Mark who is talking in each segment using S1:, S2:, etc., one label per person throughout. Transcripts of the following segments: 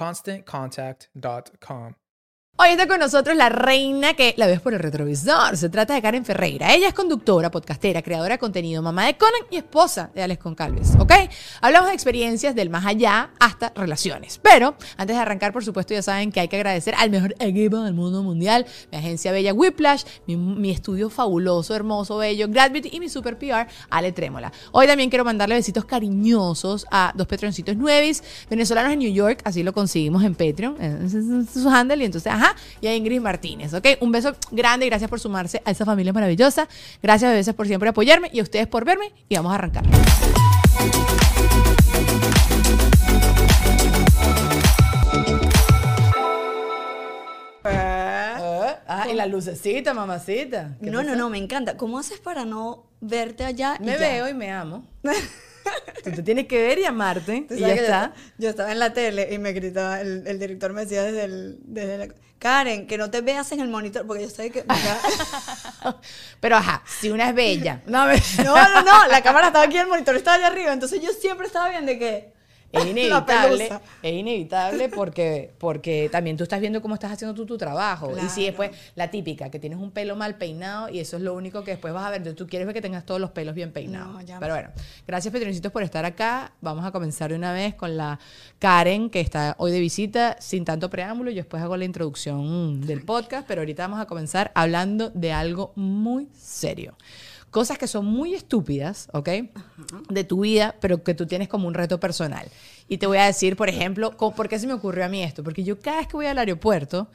S1: ConstantContact.com.
S2: Hoy está con nosotros la reina que la ves por el retrovisor. Se trata de Karen Ferreira. Ella es conductora, podcastera, creadora de contenido, mamá de Conan y esposa de Alex Concalves. ¿Ok? Hablamos de experiencias del más allá hasta relaciones. Pero antes de arrancar, por supuesto, ya saben que hay que agradecer al mejor equipo del mundo mundial, mi agencia bella Whiplash, mi, estudio fabuloso, hermoso, bello, Gravity y mi super PR, Ale Trémola. Hoy también quiero mandarle besitos cariñosos a dos Patreoncitos nuevis, venezolanos en New York, así lo conseguimos en Patreon, en su handle, y entonces, ajá y a Ingrid Martínez, ¿ok? Un beso grande y gracias por sumarse a esa familia maravillosa. Gracias a veces por siempre apoyarme y a ustedes por verme y vamos a arrancar. Eh, ah, y la lucecita, mamacita. ¿Qué
S3: No, no, no, me encanta. ¿Cómo haces para no verte allá?
S2: Me veo y me amo. Tú te tienes que ver y amarte. Y ya
S3: yo
S2: está.
S3: Yo, estaba en la tele y me gritaba, el, el director me decía desde, el, desde la... Karen, que no te veas en el monitor, porque yo sé que...
S2: Pero ajá, si una es bella. No,
S3: no, no, la cámara estaba aquí, el monitor estaba allá arriba, entonces yo siempre estaba viendo que...
S2: Es inevitable, es inevitable porque, porque también tú estás viendo cómo estás haciendo tú tu trabajo. Y si después, la típica, que tienes un pelo mal peinado y eso es lo único que después vas a ver. Entonces tú quieres ver que tengas todos los pelos bien peinados.
S3: No,
S2: Pero bueno, gracias Petroncitos por estar acá. Vamos a comenzar de una vez con la Karen, que está hoy de visita, sin tanto preámbulo. Yo después hago la introducción del podcast, pero ahorita vamos a comenzar hablando de algo muy serio. Cosas que son muy estúpidas, ¿ok? De tu vida, pero que tú tienes como un reto personal. Y te voy a decir, por ejemplo, ¿por qué se me ocurrió a mí esto? Porque yo cada vez que voy al aeropuerto,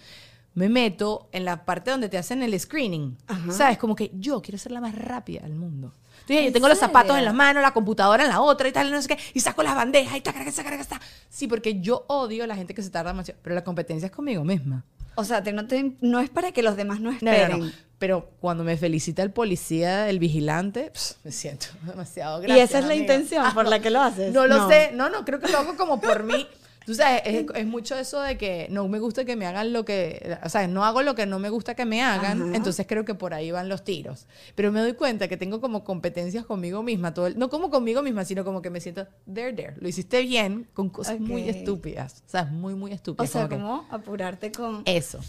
S2: me meto en la parte donde te hacen el screening. ¿Sabes? Como que yo quiero ser la más rápida del mundo. Entonces, yo
S3: ¿En
S2: tengo los zapatos
S3: serio?
S2: en las manos, la computadora en la otra y tal, y no sé qué, y saco las bandejas y taca, taca. Sí, porque yo odio a la gente que se tarda demasiado, pero la competencia es conmigo misma.
S3: O sea, te- no, te- no es para que los demás no
S2: No, no,
S3: esperen.
S2: no. Pero cuando me felicita el policía, el vigilante, pss, me siento demasiado
S3: y
S2: gracias.
S3: esa es la
S2: amiga.
S3: intención por la que lo haces.
S2: No lo sé, no, no, creo que lo hago como por mí. Tú sabes, es, es mucho eso de que no me gusta que me hagan lo que, o sea, no hago lo que no me gusta que me hagan,
S3: Ajá.
S2: entonces creo que por ahí van los tiros. Pero me doy cuenta que tengo como competencias conmigo misma, todo el- no como conmigo misma, sino como que me siento, there, there, lo hiciste bien con cosas muy
S3: Ok.
S2: estúpidas, o sea, muy, muy
S3: O
S2: estúpidas.
S3: sea,
S2: como que-
S3: ¿cómo apurarte con...
S2: Eso.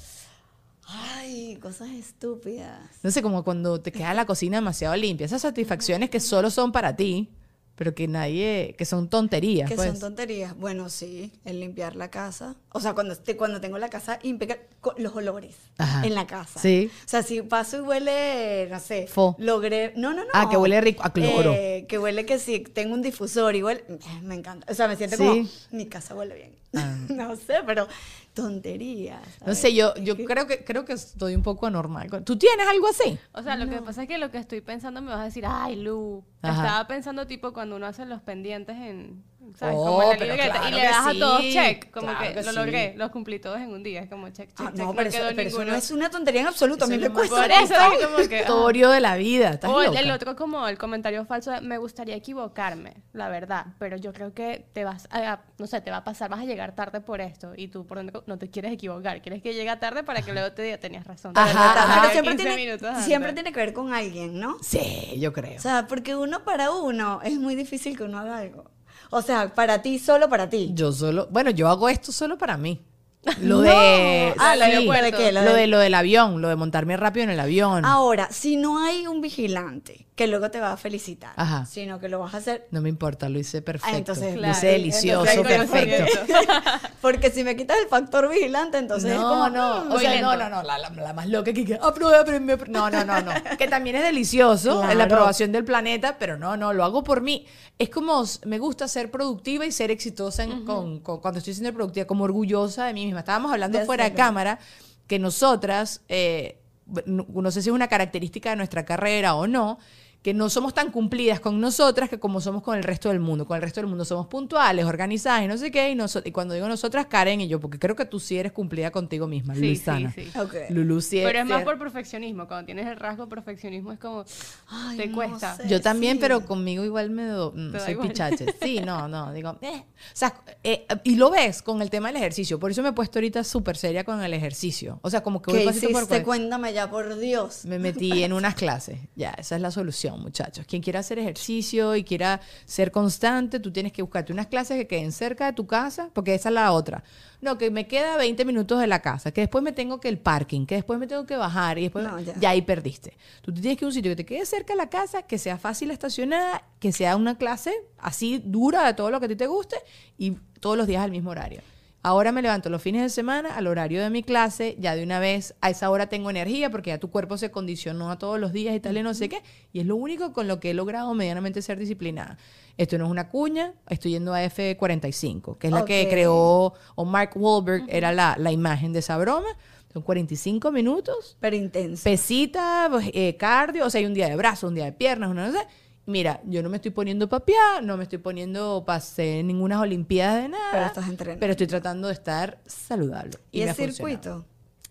S3: Ay, cosas estúpidas.
S2: No sé, como cuando te queda la cocina demasiado limpia. Esas satisfacciones que solo son para ti. Pero que nadie, que son tonterías.
S3: Que
S2: pues.
S3: son tonterías. Bueno, sí, el limpiar la casa. O sea, cuando, te- cuando tengo la casa impecable, los olores
S2: Ajá.
S3: en la casa.
S2: Sí.
S3: O sea, si paso y huele, no sé,
S2: Fo.
S3: logré. No, no, no.
S2: Ah, que huele rico, a cloro.
S3: Eh, que huele que sí, tengo un difusor y huele. Me encanta. O sea, me siento
S2: Sí.
S3: como. Mi casa huele bien.
S2: Ah.
S3: no sé, pero tonterías.
S2: No sé, yo,
S3: Es
S2: yo
S3: que-
S2: creo que creo que estoy un poco anormal. ¿Tú tienes algo así?
S4: O sea, lo que pasa es que lo que estoy pensando me vas a decir, ay, Lu.
S2: Ajá.
S4: Estaba pensando tipo cuando uno hace los pendientes en, ¿sabes?
S2: Oh,
S4: como libreta
S2: claro
S4: y le
S2: que
S4: das
S2: sí,
S4: a todos check. Como
S2: claro
S4: que,
S2: que
S4: lo
S2: sí.
S4: logré, los cumplí todos en un día. Es como check, check,
S3: Ah,
S4: check.
S3: no,
S4: no
S3: pero, eso,
S4: quedó
S3: pero eso
S4: ninguno.
S3: no es una tontería en absoluto. A mí me cuesta.
S4: Por eso es como que... ah.
S2: Historia de la vida. ¿estás
S4: O el,
S2: loca?
S4: el otro como el comentario falso de me gustaría equivocarme, la verdad, pero yo creo que te vas a, no sé, te va a pasar, vas a llegar tarde por esto y tú por dentro no te quieres equivocar, quieres que llegue tarde para que luego te diga tenías razón.
S2: Ajá,
S4: Pero
S2: ajá.
S3: Pero siempre
S4: 15
S3: tiene,
S4: minutos
S3: siempre
S4: antes.
S3: tiene que ver con alguien, ¿no?
S2: Sí, yo creo.
S3: O sea, porque uno para uno es muy difícil que uno haga algo. O sea, para ti, solo para ti.
S2: Yo solo, bueno, yo hago esto solo para mí. Lo
S3: No.
S2: de
S3: Ah,
S2: sí,
S3: aeropuerto. ¿De qué? Lo
S2: Lo
S3: de-
S2: de lo del avión, lo de montarme rápido en el avión.
S3: Ahora, si no hay un vigilante que luego te va a felicitar,
S2: Ajá.
S3: sino que lo vas a hacer.
S2: No me importa, lo hice perfecto.
S3: entonces,
S2: lo hice delicioso,
S3: entonces
S2: perfecto.
S3: Porque si me quitas el factor vigilante, entonces es
S2: no,
S3: como.
S2: no,
S3: mm,
S2: o sea, no, no, no, la, la- la más loca que aprueba, pero me apro-". no, no, no, no, que también es delicioso,
S3: Claro.
S2: la aprobación del planeta, pero no, no, lo hago por mí. Es como me gusta ser productiva y ser exitosa en- con, con- cuando estoy siendo productiva, como orgullosa de mí misma. Estábamos hablando
S3: De
S2: fuera de cámara que nosotras, eh, no, no sé si es una característica de nuestra carrera o no, que no somos tan cumplidas con nosotras que como somos con el resto del mundo. Con el resto del mundo somos puntuales, organizadas y no sé qué. Y, y cuando digo nosotras, Karen y yo, porque creo que tú sí eres cumplida contigo misma,
S4: Sí,
S2: Luisana.
S4: sí, sí.
S3: Ok.
S2: Lulu sí
S4: Pero es más por perfeccionismo, cuando tienes el rasgo perfeccionismo es como,
S3: Ay,
S4: te
S3: no
S4: cuesta.
S3: sé.
S2: Yo también,
S3: sí.
S2: pero conmigo igual me do, mm, soy
S4: igual.
S2: pichache. Sí, no, no, digo, eh. O sea, eh, y lo ves con el tema del ejercicio. Por eso me he puesto ahorita súper seria con el ejercicio. O sea, como que voy
S3: ¿Qué
S2: pasito por.
S3: Cuéntame ya, por Dios.
S2: Me metí en unas clases. Ya, esa es la solución, muchachos. Quien quiera hacer ejercicio y quiera ser constante, tú tienes que buscarte unas clases que queden cerca de tu casa, porque esa es la otra. No, que me queda 20 minutos de la casa, que después me tengo que el parking, que después me tengo que bajar y después
S3: No, ya.
S2: ya. ahí perdiste. Tú tienes que ir a un sitio que te quede cerca de la casa, que sea fácil estacionada, que sea una clase así dura de todo lo que a ti te guste y todos los días al mismo horario. Ahora me levanto los fines de semana al horario de mi clase, ya de una vez a esa hora tengo energía porque ya tu cuerpo se condicionó a todos los días y tal y no sé qué. Y es lo único con lo que he logrado medianamente ser disciplinada. Esto no es una cuña, estoy yendo a F45, que es la que creó, o Mark Wahlberg era la, la imagen de esa broma. Son 45 minutos
S3: Pero intenso.
S2: pesita, pues, eh, cardio, o sea, hay un día de brazos, un día de piernas, una no sé. Mira, yo no me estoy poniendo papiá, no me estoy poniendo para hacer ninguna olimpiadas de nada.
S3: Pero estás entrenando.
S2: Pero estoy tratando de estar saludable.
S3: ¿Y, el circuito?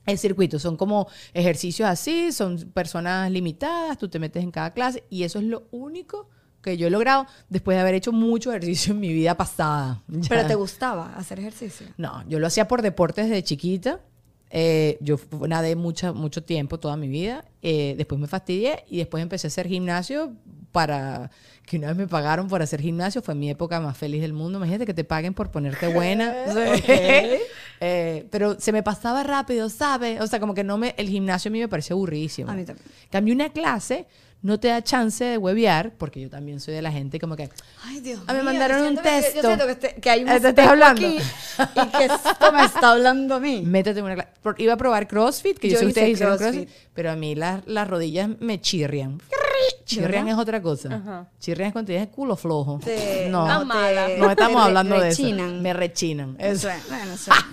S2: El circuito, son como ejercicios así, son personas limitadas, tú te metes en cada clase y eso es lo único que yo he logrado después de haber hecho mucho ejercicio en mi vida pasada. Ya.
S3: ¿Pero te gustaba hacer ejercicio?
S2: No, yo lo hacía por deportes desde chiquita. Eh, yo nadé mucha, mucho tiempo, toda mi vida. Eh, después me fastidié y después empecé a hacer gimnasio para que una vez me pagaron por hacer gimnasio. Fue mi época más feliz del mundo. Imagínate que te paguen por ponerte buena. Eh, pero se me pasaba rápido, ¿sabes? O sea, como que no me, el gimnasio a mí me pareció aburridísimo.
S3: A mí también.
S2: Cambio una clase, no te da chance de huevear, porque yo también soy de la gente como que...
S3: Ay, Dios
S2: Ah, me
S3: mío,
S2: mandaron un
S3: siento que-
S2: texto.
S3: Yo siento que, este- que hay un
S2: Eh, ¿te
S3: espejo
S2: hablando?
S3: aquí y que esto me está hablando a mí.
S2: Métete en una clase. Por- Iba a probar CrossFit, que yo,
S3: Yo
S2: sé que ustedes hicieron
S3: CrossFit.
S2: CrossFit, pero a mí las, las rodillas me chirrian. Chirrian es otra cosa.
S4: Ajá.
S2: Chirrian es cuando tienes el culo flojo. No,
S4: mala.
S2: no estamos
S3: te re-
S2: hablando de
S3: rechinan.
S2: eso. Me rechinan. Eso.
S3: Eso es, bueno, suena.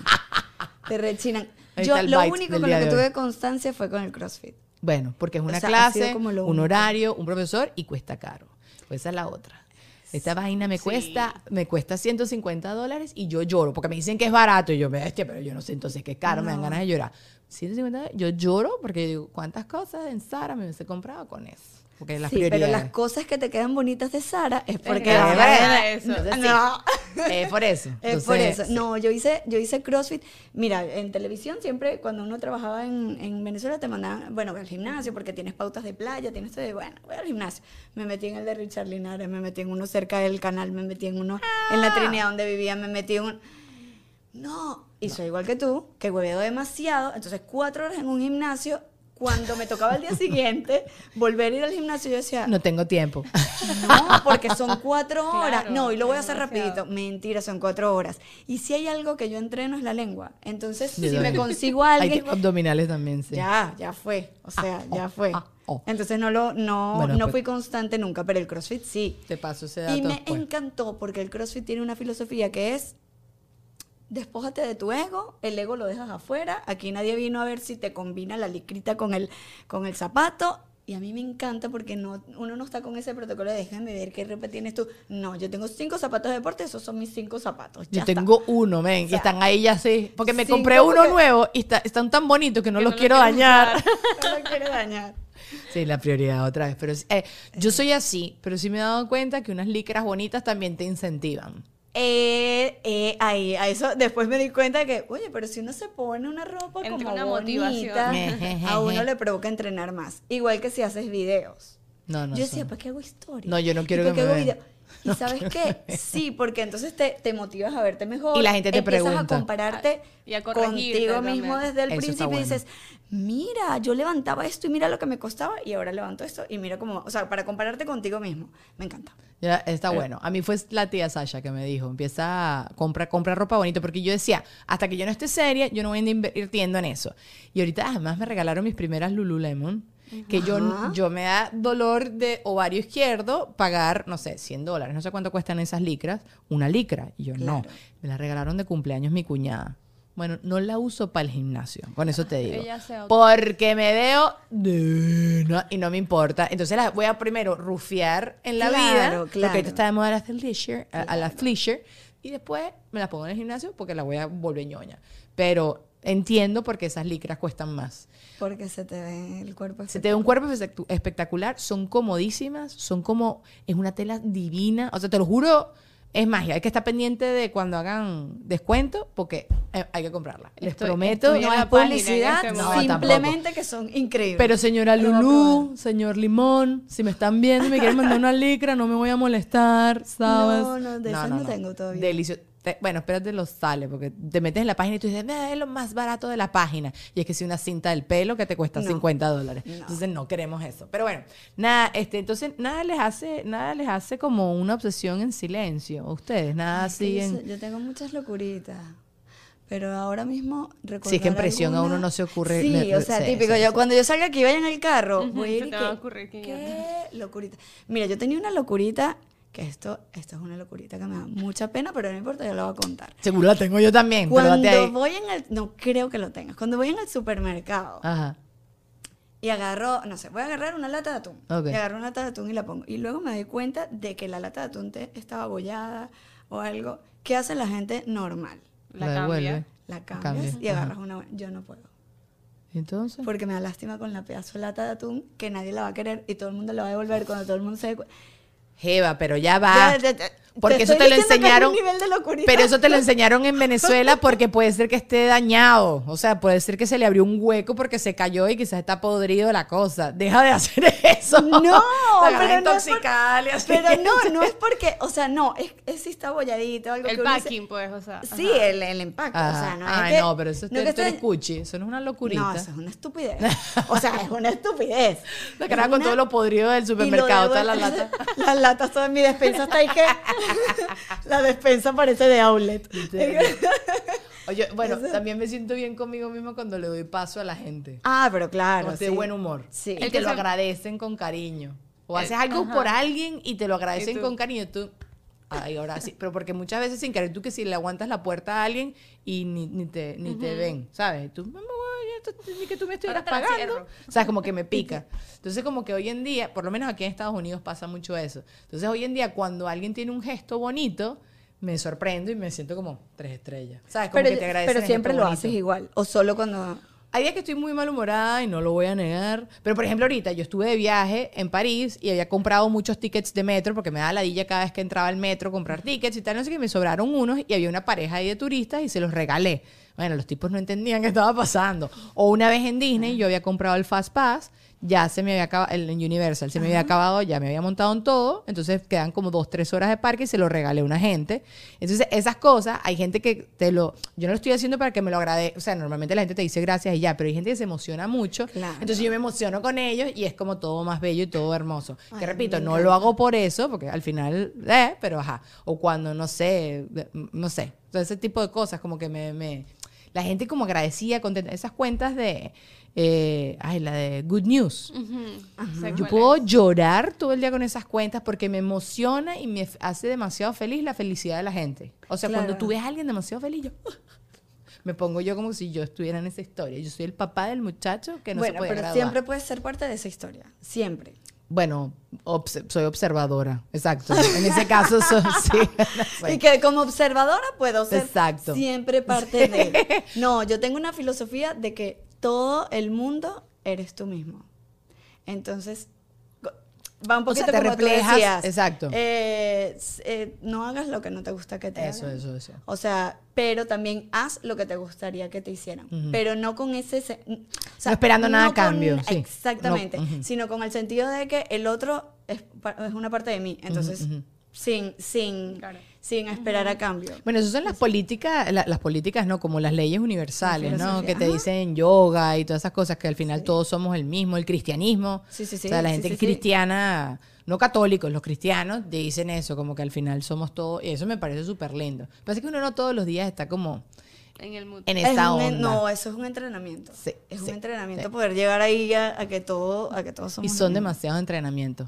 S3: Te rechinan.
S2: Ahí
S3: Yo lo único con lo que tuve constancia fue con el CrossFit.
S2: Bueno, porque es una
S3: O sea,
S2: clase,
S3: como lo
S2: un horario, un profesor y cuesta caro. Pues esa es la otra. Esta vaina me cuesta, me cuesta 150 dólares y yo lloro, porque me dicen que es barato y yo me bestia, pero yo no sé entonces qué es caro, me dan ganas de llorar. 150 dólares, yo lloro porque digo, ¿cuántas cosas en Sara me hubiese comprado con eso? Porque las
S3: Sí, pero
S2: prioridades.
S3: las cosas que te quedan bonitas de Sara es porque
S4: que
S3: las-
S4: era eso.
S2: Entonces, sí,
S3: No.
S2: es por eso.
S3: Es por eso. No, yo hice, yo hice CrossFit. Mira, en televisión siempre, cuando uno trabajaba en, en Venezuela, te mandaban, bueno, ve al gimnasio porque tienes pautas de playa, tienes todo de, bueno, voy al gimnasio. Me metí en el de Richard Linares, me metí en uno cerca del canal, me metí en uno en la Trinidad donde vivía, me metí en un... No, y soy igual que tú, que hueveo demasiado. Entonces, cuatro horas en un gimnasio, cuando me tocaba el día siguiente volver a ir al gimnasio, yo decía,
S2: No tengo tiempo.
S3: no, porque son cuatro horas.
S4: Claro,
S3: no, y lo voy a hacer
S4: demasiado.
S3: rapidito. Mentira, son cuatro horas. Y si hay algo que yo entreno es la lengua. Entonces, si me consigo a alguien,
S2: tengo abdominales también, sí.
S3: ya, ya fue. O sea, ya fue.
S2: ah, oh.
S3: Entonces no lo, no,
S2: Bueno,
S3: no
S2: pues-
S3: fui constante nunca, pero el CrossFit sí.
S2: Te paso ese dato
S3: Y me encantó porque el CrossFit tiene una filosofía que es despójate de tu ego, el ego lo dejas afuera, aquí nadie vino a ver si te combina la licrita con el, con el zapato. Y a mí me encanta porque no, uno no está con ese protocolo de déjame ver qué repa tienes tú. No, yo tengo cinco zapatos de deporte, esos son mis cinco zapatos.
S2: Yo
S3: está.
S2: tengo uno, men,
S3: O
S2: que están ahí ya sí. Porque me compré uno
S3: porque-
S2: nuevo y está- están tan bonitos que no
S4: Que
S2: los
S4: no
S2: quiero dañar.
S3: No lo quiero dañar.
S2: Sí, la prioridad otra vez. Pero eh, yo soy así, pero sí me he dado cuenta que unas licras bonitas también te incentivan.
S3: Eh, eh, ahí, a eso después me di cuenta de que, oye, pero si uno se pone una ropa como
S4: una
S3: bonita,
S4: motivación.
S3: a uno le provoca entrenar más. Igual que si haces videos.
S2: No, no.
S3: yo decía,
S2: son-
S3: ¿para qué hago historia?
S2: No, yo no
S3: ¿Y
S2: quiero que me
S3: hago ¿Y sabes qué? Sí, porque entonces te, te motivas a verte mejor.
S2: Y la gente te
S3: Empiezas
S2: pregunta.
S3: a compararte
S4: Y a
S3: contigo
S4: también.
S3: mismo desde el
S2: Eso
S3: principio y
S2: bueno.
S3: dices, mira, yo levantaba esto y mira lo que me costaba y ahora levanto esto y mira cómo, va". o sea, para compararte contigo mismo. Me encanta.
S2: Ya, está bueno. A mí fue la tía Sasha que me dijo, empieza a comprar, comprar ropa bonita, porque yo decía, hasta que yo no esté seria, yo no voy a invirtiendo en eso. Y ahorita además me regalaron mis primeras Lululemon, que yo,
S3: Ajá.
S2: yo me da dolor de ovario izquierdo pagar, no sé, 100 dólares, no sé cuánto cuestan esas licras, una licra. Y yo, no, me la regalaron de cumpleaños mi cuñada. Bueno, no la uso para el gimnasio, con eso te digo. Porque me veo de- no, y no me importa. Entonces la voy a primero rufiar en la
S3: Claro,
S2: vida, porque
S3: claro.
S2: ahorita está de moda la athleisure, a, a la athleisure, y después me la pongo en el gimnasio porque la voy a volver ñoña. Pero entiendo por qué esas licras cuestan más.
S3: Porque se te ve el cuerpo.
S2: Se te ve un cuerpo espectacu- espectacular, son comodísimas, son como, es una tela divina, o sea, te lo juro, es magia. Hay que estar pendiente de cuando hagan descuento porque eh, hay que comprarla. Les
S4: Estoy-
S2: prometo.
S4: estoy
S3: No
S4: en
S3: publicidad,
S4: este.
S2: No,
S3: simplemente que son increíbles.
S2: Pero señora Lulú, señor Limón, si me están viendo y me quieren mandar una licra, no me voy a molestar, ¿sabes?
S3: No, no, de esas no tengo todavía.
S2: Delicioso. Te- Bueno, espérate los sale, porque te metes en la página y tú dices, "Ah, es lo más barato de la página. Y es que si una cinta del pelo que te cuesta
S3: No.
S2: 50 dólares.
S3: No.
S2: Entonces no queremos eso. Pero bueno, nada, este, entonces nada les hace, nada les hace como una obsesión en silencio. a Ustedes, nada así
S3: yo, yo tengo muchas locuritas. Pero ahora mismo recordar
S2: Sí, es que en presión a uno no se ocurre-
S3: Sí,
S2: le-
S3: o sea,
S2: sí,
S3: típico.
S2: sí,
S3: yo
S2: sí.
S3: cuando yo salga aquí vaya en el carro, voy a ir
S4: se
S3: y
S4: te
S3: que,
S4: va a ocurrir que-
S3: qué locurita. Mira, yo tenía una locurita que esto, esto es una locurita que me da mucha pena, pero no importa, yo la voy a contar.
S2: Seguro la tengo yo también. date ahí.
S3: Cuando voy en el, no creo que lo tengas. Cuando voy en el supermercado
S2: Ajá.
S3: y agarro, no sé, voy a agarrar una lata de atún.
S2: Ok.
S3: Y agarro una lata de atún y la pongo. Y luego me doy cuenta de que la lata de atún te- estaba abollada o algo. ¿Qué hace la gente normal?
S4: La,
S2: La
S4: cambia.
S2: devuelve.
S3: La cambias
S2: cambia,
S3: y agarras
S2: ajá.
S3: una buena. Yo no puedo.
S2: Entonces.
S3: Porque me da lástima con la pedazo de lata de atún que nadie la va a querer y todo el mundo la va a devolver cuando todo el mundo se dé cuenta.
S2: Jeva, pero ya va. Porque
S3: Te
S2: eso te lo
S3: que
S2: enseñaron.
S3: nivel de locurita.
S2: Pero eso te lo enseñaron en Venezuela porque puede ser que esté dañado. O sea, puede ser que se le abrió un hueco porque se cayó y quizás está podrido la cosa. Deja de hacer eso.
S3: No, pero no, es por-
S2: intoxicada y así.
S3: pero no, no es porque, o sea, no, es, es si está abolladito, algo
S4: El
S3: que uno dice-
S4: packing, pues, o sea.
S3: Sí,
S4: ajá.
S3: el, el empaque, o sea, no es
S2: Ay,
S3: que-
S2: no, pero eso
S3: no
S2: es
S3: que
S2: eres
S3: esté-
S2: cuchi. Eso no es una locurita.
S3: No, eso es una estupidez. O sea, es una estupidez.
S2: La
S3: Es
S2: cara con
S3: una-
S2: todo lo podrido del supermercado, todas las latas.
S3: Las latas, todas mi despensa está ahí que. La despensa parece de outlet.
S2: Oye, bueno, también me siento bien conmigo mismo cuando le doy paso a la gente.
S3: ah, pero claro.
S2: De
S3: sí.
S2: buen humor.
S3: Sí.
S2: Y
S4: El
S2: te
S4: que
S2: lo agradecen con cariño. O
S4: El-
S2: haces algo
S4: ajá.
S2: por alguien y te lo agradecen con cariño. Tú, ay, ahora sí. Pero porque muchas veces sin querer tú que si le aguantas la puerta a alguien y ni, ni te, ni te ven, ¿sabes? Tú, "Mamá, esto- ni que tú me estuvieras pagando. O sea, como que me pica. Entonces, como que hoy en día, por lo menos aquí en Estados Unidos pasa mucho eso. Entonces, hoy en día, cuando alguien tiene un gesto bonito, me sorprendo y me siento como tres estrellas. ¿Sabes? Como
S3: Pero,
S2: que te agradecen
S3: pero siempre lo
S2: bonito.
S3: haces igual. O solo cuando.
S2: Hay días que estoy muy malhumorada y no lo voy a negar. Pero, por ejemplo, ahorita yo estuve de viaje en París y había comprado muchos tickets de metro porque me da ladilla cada vez que entraba al metro comprar tickets y tal. No sé qué, me sobraron unos y había una pareja ahí de turistas y se los regalé. Bueno, los tipos no entendían qué estaba pasando. O una vez en Disney yo había comprado el Fast Pass, ya se me había acabado, el Universal se me había acabado, ya me había montado en todo, entonces quedan como dos, tres horas de parque y se lo regalé a una gente. Entonces, esas cosas, hay gente que te lo, yo no lo estoy haciendo para que me lo agradezca, o sea, normalmente la gente te dice gracias y ya, pero hay gente que se emociona mucho,
S3: Claro.
S2: entonces yo me emociono con ellos y es como todo más bello y todo hermoso.
S3: Ay,
S2: que repito, no lo hago por eso, porque al final, eh, pero ajá, o cuando, no sé, no sé, todo ese tipo de cosas como que me... me la gente como agradecía, contenta. Esas cuentas de, eh, ay, la de Good News. Yo puedo
S4: es.
S2: llorar todo el día con esas cuentas porque me emociona y me hace demasiado feliz la felicidad de la gente. O sea, cuando tú ves a alguien demasiado feliz, yo me pongo yo como si yo estuviera en esa historia. Yo soy el papá del muchacho que no se
S3: bueno,
S2: puede
S3: pero
S2: graduar.
S3: siempre puedes ser parte de esa historia. Siempre.
S2: Bueno, soy observadora, exacto. En ese caso soy, sí.
S3: Y que como observadora puedo ser
S2: Exacto.
S3: siempre parte de. No, yo tengo una filosofía de que todo el mundo eres tú mismo. Entonces, va un
S2: O sea,
S3: poquito
S2: te
S3: como tú
S2: reflejas,
S3: decías.
S2: exacto.
S3: eh, eh, no hagas lo que no te gusta que te
S2: Eso,
S3: hagan.
S2: eso, eso.
S3: O sea, pero también haz lo que te gustaría que te hicieran. Pero no con ese... se- o sea,
S2: No esperando nada a
S3: con-
S2: cambio, sí.
S3: Exactamente.
S2: No.
S3: Sino con el sentido de que el otro es, es una parte de mí. Entonces, sin, sin,
S4: Claro.
S3: Sin esperar a cambio.
S2: Bueno, eso son las políticas, la- las políticas, ¿no? Como las leyes universales, ¿no? Que te dicen yoga y todas esas cosas, que al final todos somos el mismo, el cristianismo.
S3: Sí, sí, sí,
S2: O sea, la gente
S3: sí,
S2: cristiana, no católicos, los cristianos, dicen eso, como que al final somos todos, y eso me parece súper lindo. Pasa que uno no todos los días está como
S4: En el mood.
S2: en
S3: Es
S2: esa
S3: un
S2: onda.
S3: no, eso es un entrenamiento.
S2: Sí,
S3: es
S2: sí,
S3: un entrenamiento
S2: sí.
S3: poder llegar ahí a, a que todo, a que todos
S2: y
S3: somos.
S2: son
S3: lo mismo.
S2: demasiados entrenamientos.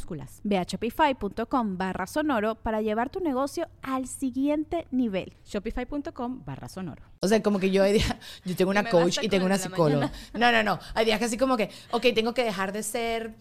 S5: Ve a shopify.com barra sonoro para llevar tu negocio al siguiente nivel. Shopify.com barra sonoro.
S2: O sea, como que yo hay días, yo tengo una coach y tengo una psicóloga. No, no, no. Hay días que así como que, ok, tengo que dejar de ser,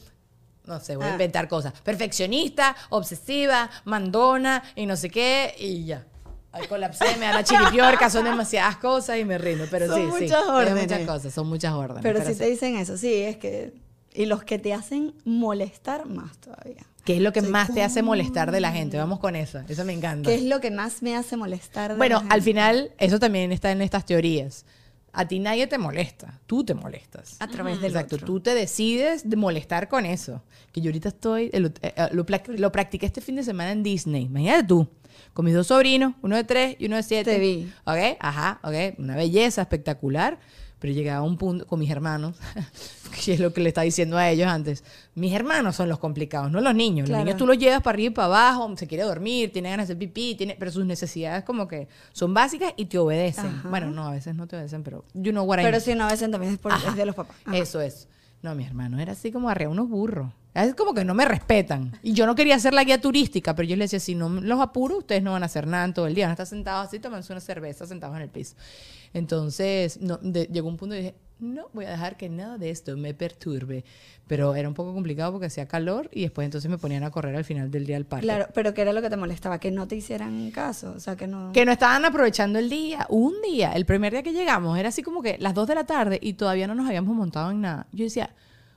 S2: no sé, voy a
S3: Ah.
S2: inventar cosas. Perfeccionista, obsesiva, mandona y no sé qué, y ya. Ay, colapsé, me da la chiripiorca, son demasiadas cosas y me rindo. Pero
S3: Son
S2: sí, sí.
S3: muchas
S2: es
S3: órdenes.
S2: muchas cosas, son muchas órdenes.
S3: Pero si
S2: sí.
S3: te dicen eso, sí, es que. Y los que te hacen molestar más todavía.
S2: ¿Qué es lo que
S3: Soy
S2: más te hace molestar de la gente? Vamos con eso. Eso me encanta.
S3: ¿Qué es lo que más me hace molestar? de
S2: Bueno,
S3: la
S2: al
S3: gente?
S2: final, eso también está en estas teorías. A ti nadie te molesta, tú te molestas.
S3: A través del
S2: Exacto,
S3: otro.
S2: tú te decides de molestar con eso. Que yo ahorita estoy, eh, lo, eh, lo plac- lo practiqué este fin de semana en Disney. Imagínate tú, con mis dos sobrinos, uno de tres y uno de siete.
S3: Te vi.
S2: Ok, ajá, ok, una belleza espectacular. Pero llegaba a un punto con mis hermanos, que es lo que le estaba diciendo a ellos antes. Mis hermanos son los complicados, no los niños.
S3: Claro.
S2: Los niños tú los llevas para arriba y para abajo, se quiere dormir, tiene ganas de hacer pipí, tiene, pero sus necesidades como que son básicas y te obedecen.
S3: Ajá.
S2: Bueno, no, a veces no te obedecen, pero you know what I
S3: Pero
S2: mean.
S3: si no, a veces también es, por, es de los papás. Ajá.
S2: Eso es. No, mi hermano era así como arrea unos burros. Es como que no me respetan. Y yo no quería ser la guía turística, pero yo les decía, si no los apuro, ustedes no van a hacer nada en todo el día. Van a estar sentados así, tomándose una cerveza, sentados en el piso. Entonces, no, de- llegó un punto y dije, no, voy a dejar que nada de esto me perturbe. Pero era un poco complicado porque hacía calor y después entonces me ponían a correr al final del día al parque.
S3: Claro, pero ¿qué era lo que te molestaba? Que no te hicieran caso. O sea, que no.
S2: Que no estaban aprovechando el día. Un día, el primer día que llegamos, era así como que las 2 de la tarde y todavía no nos habíamos montado en nada. Yo decía,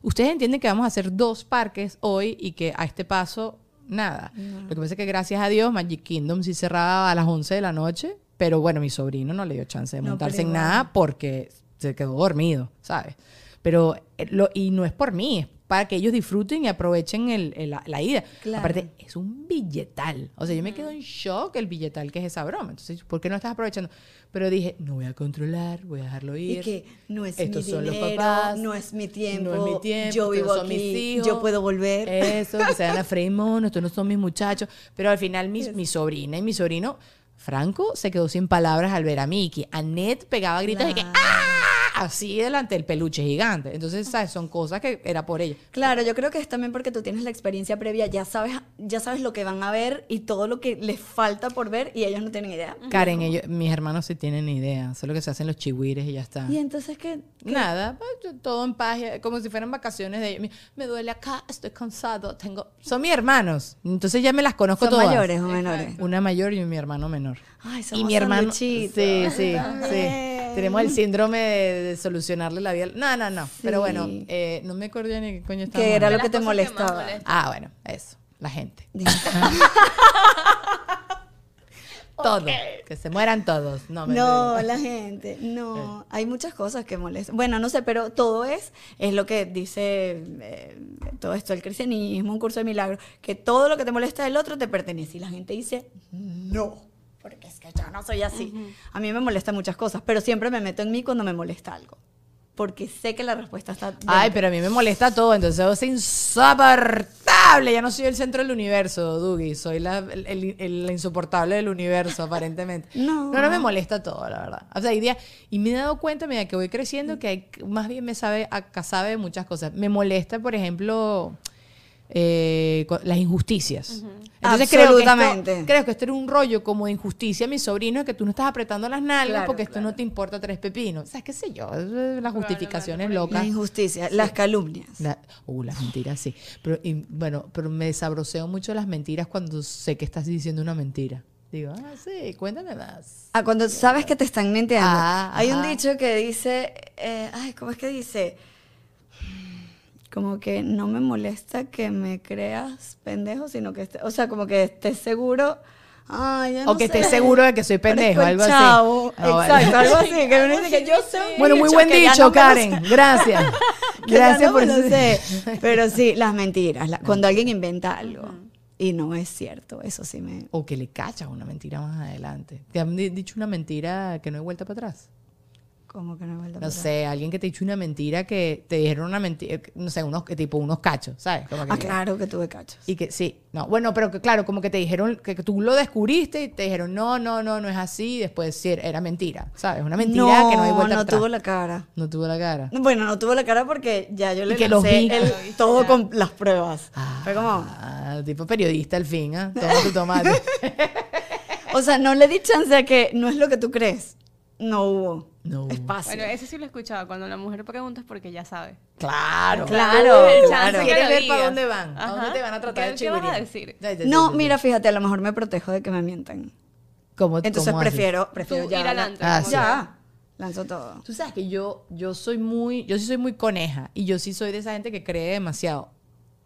S2: ustedes entienden que vamos a hacer dos parques hoy y que a este paso, nada. Lo que pasa es que gracias a Dios, Magic Kingdom sí cerraba a las 11 de la noche, pero bueno, mi sobrino no le dio chance de
S3: No,
S2: montarse en nada porque se quedó dormido, ¿sabes? Pero, eh, lo, y no es por mí, es para que ellos disfruten y aprovechen el- el- la, la ida.
S3: Claro.
S2: Aparte, es un billetal. O sea, yo me quedo en shock el billetal que es esa broma. Entonces, ¿por qué no estás aprovechando? Pero dije, no voy a controlar, voy a dejarlo ir.
S3: Y que no es
S2: Estos
S3: mi
S2: son los papás,
S3: no es mi tiempo,
S2: no es mi tiempo,
S3: yo vivo
S2: son mis hijos.
S3: yo puedo volver.
S2: Eso, que se dan a freír estos no son mis muchachos. Pero al final mi, mi sobrina y mi sobrino Franco se quedó sin palabras al ver a Mickey. Annette pegaba gritos de que ¡ah! Así delante del peluche gigante. Entonces, ¿sabes? Son cosas que era por ella.
S3: Claro, yo creo que es también porque tú tienes la experiencia previa, ya sabes, ya sabes lo que van a ver y todo lo que les falta por ver y ellos no tienen idea.
S2: Karen, ellos, mis hermanos sí tienen idea. Solo que se hacen los chihuires y ya está.
S3: Y entonces que
S2: Nada, pues, todo en paz, como si fueran vacaciones de ellos. Me- duele acá, estoy cansado, tengo... Son mis hermanos, entonces ya me las conozco
S3: son
S2: todas.
S3: mayores o menores.
S2: Una mayor y mi hermano menor.
S3: Ay,
S2: y
S3: somos
S2: mi hermano... Sí, sí, sí. Tenemos el síndrome de, de solucionarle la vida. No, no, no. Pero bueno, eh, no me acuerdo ya ni qué coño estaba
S3: Que era lo que te
S4: que
S3: molestaba.
S2: Ah, bueno, eso. La gente. Todo. Que se mueran todos. No, me
S3: No, la gente, no. Hay muchas cosas que molestan. Bueno, no sé, pero todo es, es lo que dice eh, todo esto, el cristianismo, un curso de milagros, que todo lo que te molesta del otro te pertenece. Y la gente dice, no, porque es que yo no soy así. A mí me molestan muchas cosas, pero siempre me meto en mí cuando me molesta algo. Porque sé que la respuesta está.
S2: Ay,
S3: dentro.
S2: pero a mí me molesta todo, entonces soy insoportable. Ya no soy el centro del universo, Dougie. Soy la, el- el- el- insoportable del universo, aparentemente.
S3: No.
S2: no, no me molesta todo, la verdad. O sea, hay días, y me he dado cuenta, a medida que voy creciendo, que hay- más bien me sabe, acá sabe muchas cosas. Me molesta, por ejemplo, eh, las injusticias. Entonces creo que,
S3: Absolutamente.
S2: esto, creo que esto era un rollo como de injusticia, mi sobrino, es que tú no estás apretando las nalgas
S3: Claro,
S2: porque esto
S3: claro.
S2: no te importa tres pepinos. O sea, qué sé yo, eh, las justificaciones locas.
S3: injusticia, las calumnias.
S2: La- uh, las mentiras, sí. Pero, y, bueno, pero me desabroceo mucho las mentiras cuando sé que estás diciendo una mentira. Digo, ah, sí, cuéntame más.
S3: Ah, cuando sabes que te están mintiendo.
S2: Ah,
S3: Hay un dicho que dice, eh, ay, ¿cómo es que dice? Como que no me molesta que me creas pendejo, sino que, esté- o sea, como que estés seguro. Ay, ya
S2: o que
S3: sé.
S2: estés seguro de que soy pendejo, algo así.
S3: chavo.
S2: Ah, bueno.
S3: Exacto, algo así. Que uno dice que yo un
S2: Bueno, muy buen dicho, Karen.
S3: sé.
S2: Gracias. Gracias por eso.
S3: Pero sí, las mentiras. la- cuando alguien inventa algo y no es cierto, eso sí me...
S2: O que le cachas una mentira más adelante. ¿Te han di- dicho una mentira que no hay vuelta para atrás?
S3: Como que no he vuelto a
S2: No sé, alguien que te dicho una mentira que te dijeron una mentira, no sé, unos tipo unos cachos, ¿sabes? Como que-
S3: Ah, claro que tuve cachos.
S2: Y que sí, no, bueno, pero que claro, como que te dijeron que tú lo descubriste y te dijeron, no, no, no, no es así, y después sí, era mentira, ¿sabes? Una mentira que no hay vuelta
S3: no
S2: atrás.
S3: tuvo la cara.
S2: No tuvo la cara.
S3: Bueno, no tuvo la cara porque ya yo le
S2: que los
S3: lancé
S2: vi.
S3: el- todo con las pruebas. Fue como,
S2: Ah, tipo periodista al fin, ¿ah? Toma tu tomate.
S3: o sea, no le di chance a que no es lo que tú crees. No hubo
S2: No hubo.
S3: espacio.
S4: Bueno, ese sí lo he escuchado. Cuando la mujer pregunta es porque ya sabe.
S2: claro.
S3: Claro, claro.
S4: chance que
S2: ¿Quieres
S4: lo
S2: ver para dónde van? ¿A dónde te van a tratar
S4: ¿Qué-
S2: de
S4: ¿Qué vas a decir?
S3: No, mira, fíjate, a lo mejor me protejo de que me mientan.
S2: ¿Cómo-
S3: Entonces
S2: cómo
S3: prefiero,
S4: Tú
S3: prefiero
S4: ir
S3: ya.
S4: adelante.
S2: Ah,
S3: Ya, lanzo todo.
S2: Tú sabes que yo, yo soy muy, yo sí soy muy coneja y yo sí soy de esa gente que cree demasiado.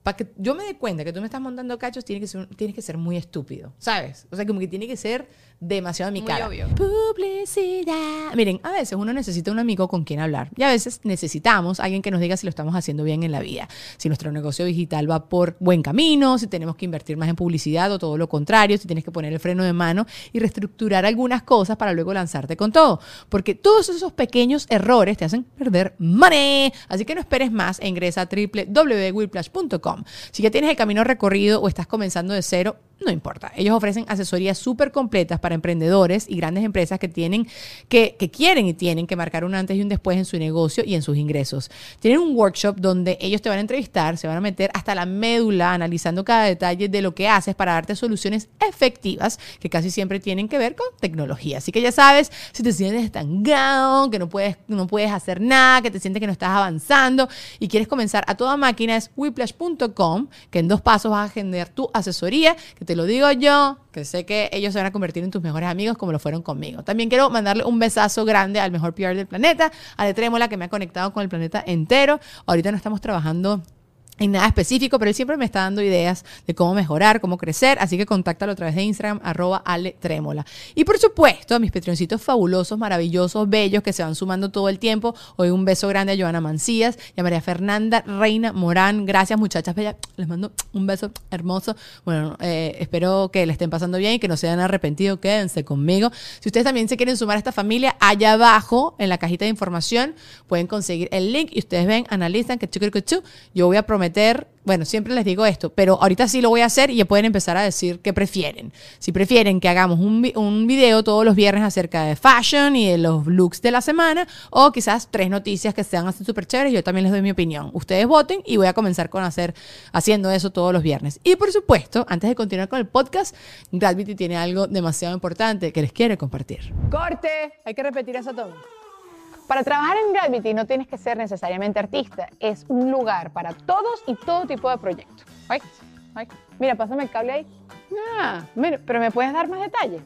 S2: Para que yo me dé cuenta que tú me estás montando cachos, tienes que ser, tienes que ser muy estúpido, ¿sabes? O sea, como que tiene que ser demasiado a mi
S4: Muy
S2: cara.
S4: obvio.
S2: Publicidad. Miren, a veces uno necesita un amigo con quien hablar y a veces necesitamos alguien que nos diga si lo estamos haciendo bien en la vida, si nuestro negocio digital va por buen camino, si tenemos que invertir más en publicidad o todo lo contrario, si tienes que poner el freno de mano y reestructurar algunas cosas para luego lanzarte con todo, porque todos esos pequeños errores te hacen perder money. Así que no esperes más e ingresa a www.whiplash.com. Si ya tienes el camino recorrido o estás comenzando de cero, no importa. Ellos ofrecen asesorías súper completas para emprendedores y grandes empresas que tienen, que, que quieren y tienen que marcar un antes y un después en su negocio y en sus ingresos. Tienen un workshop donde ellos te van a entrevistar, se van a meter hasta la médula analizando cada detalle de lo que haces para darte soluciones efectivas que casi siempre tienen que ver con tecnología. Así que ya sabes, si te sientes estancado, que no puedes, no puedes hacer nada, que te sientes que no estás avanzando y quieres comenzar a toda máquina, es whiplash.com, que en dos pasos vas a generar tu asesoría, te lo digo yo, que sé que ellos se van a convertir en tus mejores amigos como lo fueron conmigo. También quiero mandarle un besazo grande al mejor PR del planeta, a De Trémola, que me ha conectado con el planeta entero. Ahorita no estamos trabajando en nada específico, pero él siempre me está dando ideas de cómo mejorar, cómo crecer, así que contáctalo a través de Instagram, arroba Ale. Y por supuesto, a mis petroncitos fabulosos, maravillosos, bellos, que se van sumando todo el tiempo. Hoy un beso grande a Joana Mancías y a María Fernanda Reina Morán. Gracias, muchachas bellas. Les mando un beso hermoso. Bueno, eh, espero que le estén pasando bien y que no se hayan arrepentido. Quédense conmigo. Si ustedes también se quieren sumar a esta familia, allá abajo, en la cajita de información, pueden conseguir el link y ustedes ven, analizan que chucu, chucu, yo voy a prometer bueno, siempre les digo esto, pero ahorita sí lo voy a hacer y pueden empezar a decir qué prefieren. Si prefieren que hagamos un, un video todos los viernes acerca de fashion y de los looks de la semana, o quizás tres noticias que sean así súper chéveres, yo también les doy mi opinión. Ustedes voten y voy a comenzar con hacer, haciendo eso todos los viernes. Y por supuesto, antes de continuar con el podcast, Gravity tiene algo demasiado importante que les quiere compartir.
S6: Corte, hay que repetir eso todo. Para trabajar en Gravity no tienes que ser necesariamente artista, es un lugar para todos y todo tipo de proyectos. Mira, pásame el cable ahí. Ah, mira, pero ¿me puedes dar más detalles?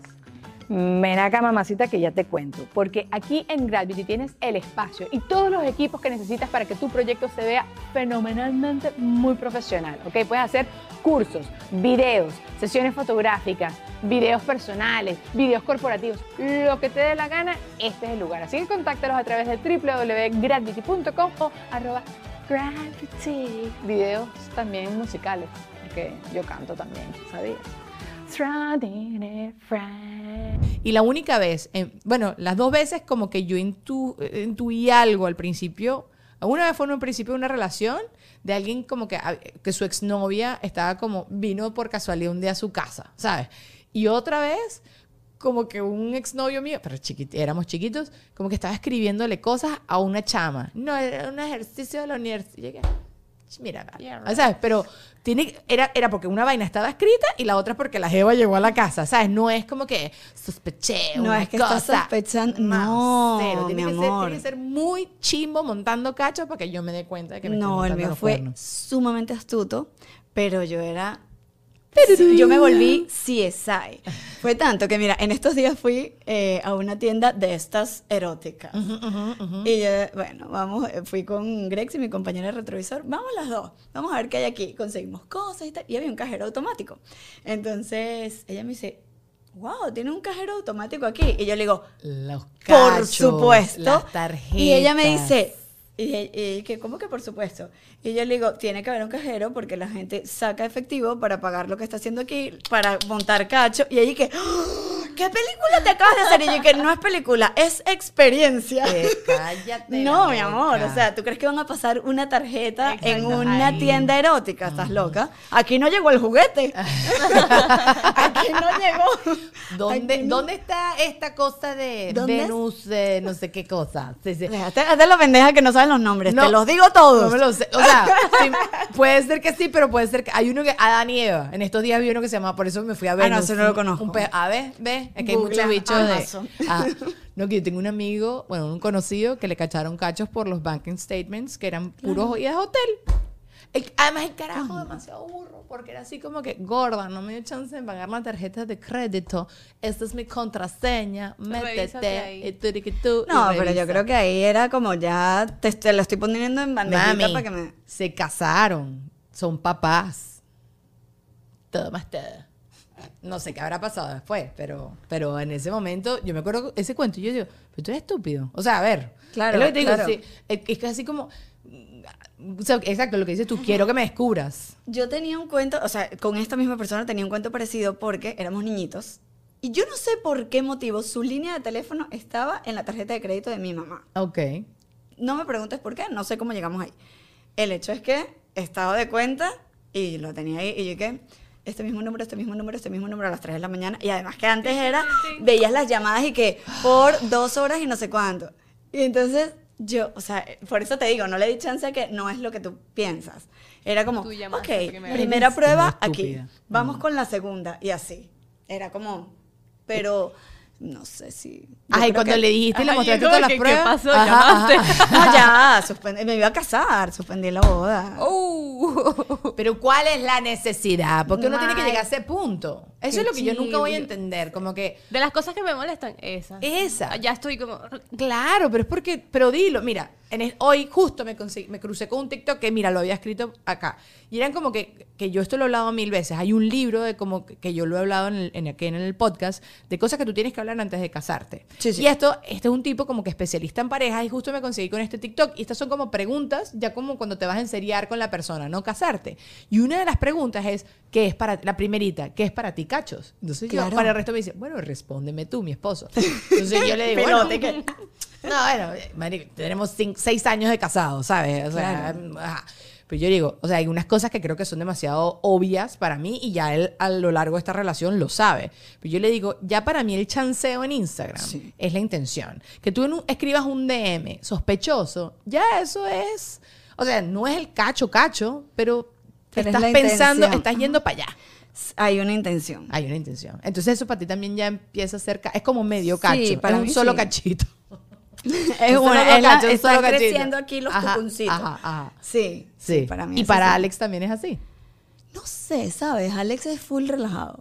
S6: Ven acá, mamacita, que ya te cuento. Porque aquí en Gravity tienes el espacio y todos los equipos que necesitas para que tu proyecto se vea fenomenalmente muy profesional. ¿ok? Puedes hacer cursos, videos, sesiones fotográficas, videos personales, videos corporativos, lo que te dé la gana, este es el lugar. Así que contáctalos a través de www.gravity.com o arroba gravity. Videos también musicales, porque yo canto también, ¿sabías?
S2: Y la única vez, en- bueno, las dos veces como que yo intu- intuí algo al principio. Una vez fue en un principio una relación de alguien como que, que su exnovia estaba como, vino por casualidad un día a su casa, ¿sabes? Y otra vez como que un exnovio mío, pero chiquit- éramos chiquitos, como que estaba escribiéndole cosas a una chama. No, era un ejercicio de la universidad. Mira, vale.
S4: Yeah,
S2: ¿sabes? Pero tiene, era, era porque una vaina estaba escrita y la otra es porque la jeva llegó a la casa, ¿sabes? No es como que sospeché
S3: No
S2: una
S3: es que estás
S2: cosa.
S3: sospechando-
S2: Más
S3: no,
S2: cero. Tiene,
S3: mi
S2: que ser,
S3: amor.
S2: tiene que ser muy chimbo montando cacho para que yo me dé cuenta de que me
S3: No, el
S2: montando
S3: mío fue
S2: cuernos.
S3: sumamente astuto, pero yo era... Yo me volví CSI. Fue tanto que, mira, en estos días fui eh, a una tienda de estas eróticas. Y yo, bueno, vamos, eh, fui con Grex y mi compañera de retrovisor. Vamos las dos. Vamos a ver qué hay aquí. Conseguimos cosas y tal. Y había un cajero automático. Entonces, ella me dice, wow, tiene un cajero automático aquí. Y yo le digo,
S2: Los
S3: por
S2: cachos,
S3: supuesto.
S2: Las tarjetas.
S3: Y ella me dice, y, y que, ¿cómo que por supuesto? Y yo le digo, tiene que haber un cajero porque la gente saca efectivo para pagar lo que está haciendo aquí, para montar cacho. Y ella que, "¡Ah! ¿qué película te acabas de hacer? Y yo que no es película, es experiencia.
S2: Eh, cállate.
S3: No, mi amor,
S2: boca.
S3: o sea, ¿tú crees que van a pasar una tarjeta en
S2: Exacto,
S3: una
S2: ahí.
S3: tienda erótica? ¿Estás loca? Aquí no llegó el juguete. Aquí no llegó.
S2: ¿Dónde,
S3: Aquí
S2: ¿Dónde está esta cosa de
S3: ¿Dónde es?
S2: Venus, de no sé qué cosa? Sí, sí.
S3: Hazte la pendeja que no saben los nombres,
S2: No.
S3: te los digo todos.
S2: No me lo sé. O sea, sí, puede ser que sí, pero puede ser que. Hay uno que. Adán y Eva. En estos días vi uno que se llama. Por eso me fui a ver.
S3: Ah, no, ese no lo conozco.
S2: Un pe- a ver, ve. Es que hay muchos bichos de.
S3: Amazon.
S2: Ah, no, que yo tengo un amigo, bueno, un conocido que le cacharon cachos por los banking statements que eran puros ideas de hotel. El- además, el carajo demasiado burro, porque era así como que gorda, no me dio chance de pagar la tarjeta de crédito. Esta es mi contraseña, métete.
S4: ahí.
S2: Y tú, y que tú, y
S3: No, pero yo creo que ahí era como ya te, te lo estoy poniendo en bandejita
S2: Mami,
S3: para que me.
S2: se casaron, son papás. Todo más todo. No sé qué habrá pasado después, pero, pero en ese momento, yo me acuerdo ese cuento y yo digo, pero tú eres estúpido. O sea, a ver.
S3: Claro,
S2: es lo que te digo,
S3: claro.
S2: sí, es, es que así como. O sea, exacto, lo que dices tú, quiero que me descubras.
S3: Yo tenía un cuento, o sea, con esta misma persona tenía un cuento parecido porque éramos niñitos. Y yo no sé por qué motivo su línea de teléfono estaba en la tarjeta de crédito de mi mamá.
S2: Ok.
S3: No me preguntes por qué, no sé cómo llegamos ahí. El hecho es que estaba de cuenta y lo tenía ahí y yo que este mismo número, este mismo número, este mismo número a las 3 de la mañana. Y además que antes era, veías las llamadas y que por dos horas y no sé cuánto. Y entonces yo, o sea, por eso te digo, no le di chance a que no es lo que tú piensas. Era como,
S4: Tú
S3: ok, primera prueba aquí, vamos con la segunda y así. Era como, pero no sé si...
S2: Ay, cuando
S3: que-
S2: le dijiste y le mostraste todas las
S4: ¿qué- qué
S2: pruebas.
S4: pasó?
S2: Ajá,
S4: ¿Llamaste?
S2: ajá.
S3: No, ya, suspendí- me iba a casar, suspendí la boda.
S2: Oh. Pero ¿cuál es la necesidad? Porque uno tiene que llegar a ese punto. Eso es lo que yo nunca voy a entender. Como que,
S4: De las cosas que me molestan, esa.
S2: Esa.
S4: Ya estoy como.
S2: claro, pero es porque, pero dilo, mira, en el- hoy justo me, conseguí- me crucé con un TikTok que, mira, lo había escrito acá. Y eran como que, que yo esto lo he hablado mil veces. Hay un libro de como que- que yo lo he hablado en el, en, aquí en el podcast de cosas que tú tienes que hablar antes de casarte.
S3: Sí, sí.
S2: Y esto, este es un tipo como que especialista en parejas y justo me conseguí con este TikTok. Y estas son como preguntas, ya como cuando te vas a enseriar con la persona, no casarte. Y una de las preguntas es, ¿qué es para la primerita? ¿Qué es para ti, cachos? Entonces yo,
S3: Claro.
S2: para el resto me dice, bueno, respóndeme tú, mi esposo. Entonces yo le digo, bueno. No, bueno, marico, tenemos cin- seis años de casados, ¿sabes? O sea,
S3: Claro.
S2: ajá. Pero yo digo, o sea, hay unas cosas que creo que son demasiado obvias para mí y ya él a lo largo de esta relación lo sabe. Pero yo le digo, ya para mí el chanceo en Instagram
S3: Sí.
S2: es la intención. Que tú en un- escribas un DM sospechoso, ya eso es, o sea, no es el cacho cacho, pero,
S3: Pero es
S2: estás
S3: la
S2: pensando,
S3: intención.
S2: estás yendo para allá.
S3: Hay una intención.
S2: Hay una intención. Entonces eso para ti también ya empieza a ser, es como medio cacho,
S3: Sí, para
S2: es un solo
S3: sí.
S2: cachito.
S3: Es
S2: solo
S3: es la- están
S2: cachito.
S3: creciendo aquí los
S2: Ajá,
S3: cucuncitos.
S2: ajá, ajá.
S3: Sí,
S2: Sí,
S3: para mí
S2: Y para
S3: así.
S2: Alex también es así.
S3: No sé, ¿sabes? Alex es full relajado.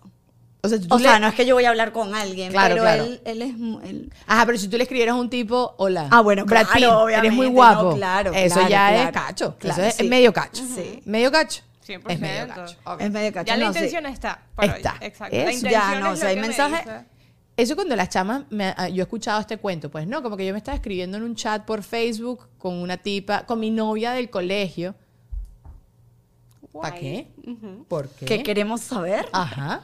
S2: O sea,
S3: O
S2: le-
S3: sea, no es que yo voy a hablar con alguien,
S2: Claro,
S3: pero
S2: claro.
S3: Él, él es... él-
S2: Ajá, pero si tú le escribieras a un tipo, hola.
S3: Ah, bueno,
S2: Brad
S3: claro,
S2: Pitt, eres
S3: obviamente,
S2: muy
S3: no,
S2: guapo.
S3: claro,
S2: Eso
S3: claro,
S2: ya es cacho.
S3: claro,
S2: Eso es,
S3: sí.
S2: medio cacho.
S3: Sí.
S2: Medio cacho.
S4: 100%.
S2: Es medio cacho. Ok.
S3: Es medio cacho.
S4: Ya la
S3: no, sí.
S4: intención está. pero-
S2: Está.
S4: Exacto.
S2: Eso.
S4: La
S2: Ya,
S4: intención
S3: no,
S4: es
S3: si
S4: lo
S3: hay
S4: me
S3: mensaje-
S4: dice.
S2: Eso cuando las chamas, me- ah, yo he escuchado este cuento, pues no, como que yo me estaba escribiendo en un chat por Facebook con una tipa, con mi novia del colegio. ¿Para qué?
S4: Ujú.
S2: ¿Por qué?
S3: ¿Qué queremos saber?
S2: Ajá.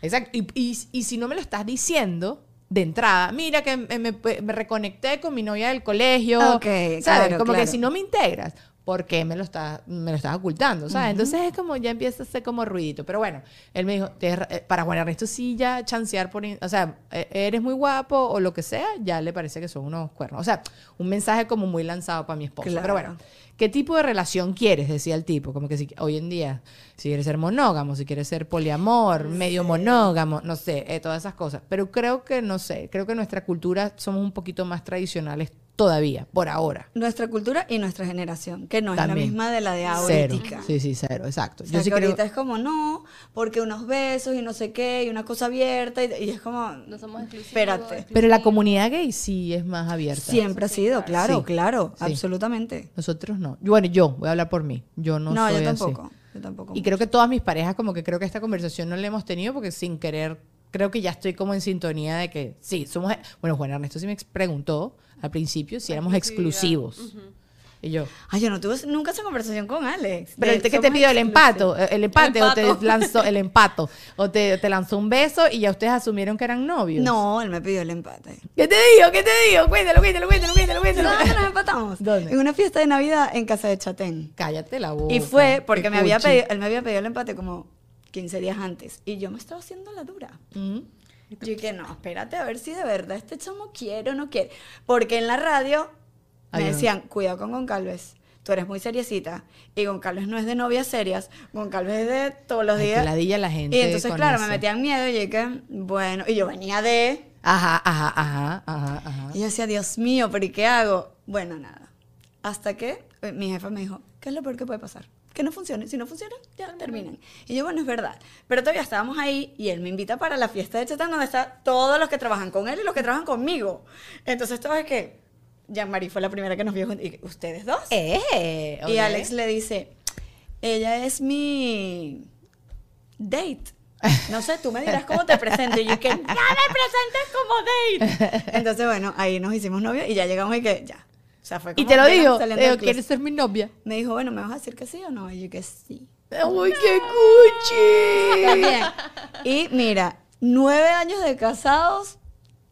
S2: Exacto. Y, y- y si no me lo estás diciendo de entrada, mira que me, me- me reconecté con mi novia del colegio.
S3: Ok,
S2: ¿sabes?
S3: claro,
S2: como que si no me integras, ¿por qué me lo estás, me lo estás ocultando? ¿sabes? Entonces es como ya empieza a ser como ruidito. Pero bueno, él me dijo, "Tienes ra- eh, para Juan Ernesto sí ya chancear por... O sea, eh, eres muy guapo o lo que sea, ya le parece que son unos cuernos. O sea, un mensaje como muy lanzado para mi esposo. Pero bueno, ¿Qué tipo de relación quieres? Decía el tipo. Como que si, hoy en día, si quieres ser monógamo, si quieres ser poliamor, medio monógamo, no sé, eh, todas esas cosas. Pero creo que, no sé, creo que nuestra cultura somos un poquito más tradicionales todavía, por ahora.
S3: Nuestra cultura y nuestra generación, que no es la misma de la de
S2: Cero.
S3: ahorita.
S2: Sí, sí, cero, exacto.
S3: O sea,
S2: Yo sí
S3: que
S2: creo...
S3: ahorita es como, no, porque unos besos y no sé qué, y una cosa abierta, y, y es como,
S4: No somos exclusivos.
S3: espérate.
S2: Pero la comunidad gay sí es más abierta.
S3: Siempre ha sido, claro,
S2: Sí.
S3: claro,
S2: Sí.
S3: absolutamente.
S2: Nosotros no. Bueno, yo voy a hablar por mí. Yo no,
S3: No,
S2: soy
S3: yo
S2: así.
S3: tampoco. Yo tampoco.
S2: Y creo que todas mis parejas, como que creo que esta conversación no la hemos tenido porque sin querer, creo que ya estoy como en sintonía de que sí, somos. Bueno, Juan Ernesto sí me preguntó al principio si éramos exclusivos. Y yo.
S3: Ay, yo no tuve nunca esa conversación con Alex.
S2: Pero el que te pidió el empato,
S3: exclusivos.
S2: el empate, o te lanzó el empato, o te, te lanzó un beso y ya ustedes asumieron que eran novios.
S3: No, él me pidió el empate.
S2: ¿Qué te digo? ¿Qué te digo? Cuéntalo, cuéntalo, cuéntalo, cuéntalo, cuéntalo.
S3: ¿Dónde nos empatamos?
S2: ¿Dónde?
S3: En una fiesta de Navidad en casa de Chatén.
S2: Cállate la boca.
S3: Y fue porque me había pedido, él me había pedido el empate como 15 días antes. Y yo me estaba haciendo la dura.
S2: Ujú.
S3: Yo dije, no, espérate a ver si de verdad este chamo quiere o no quiere. Porque en la radio
S2: Ay,
S3: me
S2: no.
S3: decían, cuidado con Goncalves. Tú eres muy seriecita. Y Goncalves no es de novias serias. Goncalves es de todos los
S2: Ay,
S3: días.
S2: ladilla la gente
S3: Y entonces,
S2: con
S3: claro,
S2: eso.
S3: me metían miedo y yo dije, bueno. Y yo venía de.
S2: Ajá, ajá, ajá, ajá, ajá.
S3: Y yo decía, Dios mío, ¿pero y qué hago? Bueno, nada. Hasta que eh, mi jefa me dijo, ¿qué es lo peor que puede pasar? Que no funcione. Si no funciona, ya terminan. Y yo, bueno, es verdad. Pero todavía estábamos ahí y él me invita para la fiesta de Chetán donde están todos los que trabajan con él y los que trabajan conmigo. Entonces, todo es que Jean-Marie fue la primera que nos vio juntos. Y ustedes dos.
S2: Eh,
S3: Y
S2: ok.
S3: Alex le dice, ella es mi date. No sé, tú me dirás cómo te presento. Y yo que, no me presentes como date. Entonces, bueno, ahí nos hicimos novios y ya llegamos y que, ya. Sea, fue
S2: Y
S3: como
S2: te lo digo, digo, ¿quieres ser mi novia?
S3: Me dijo, bueno, ¿me vas a decir que sí o no? Y yo que sí.
S2: ¡Uy, qué cuchi!
S3: Y mira, nueve años de casados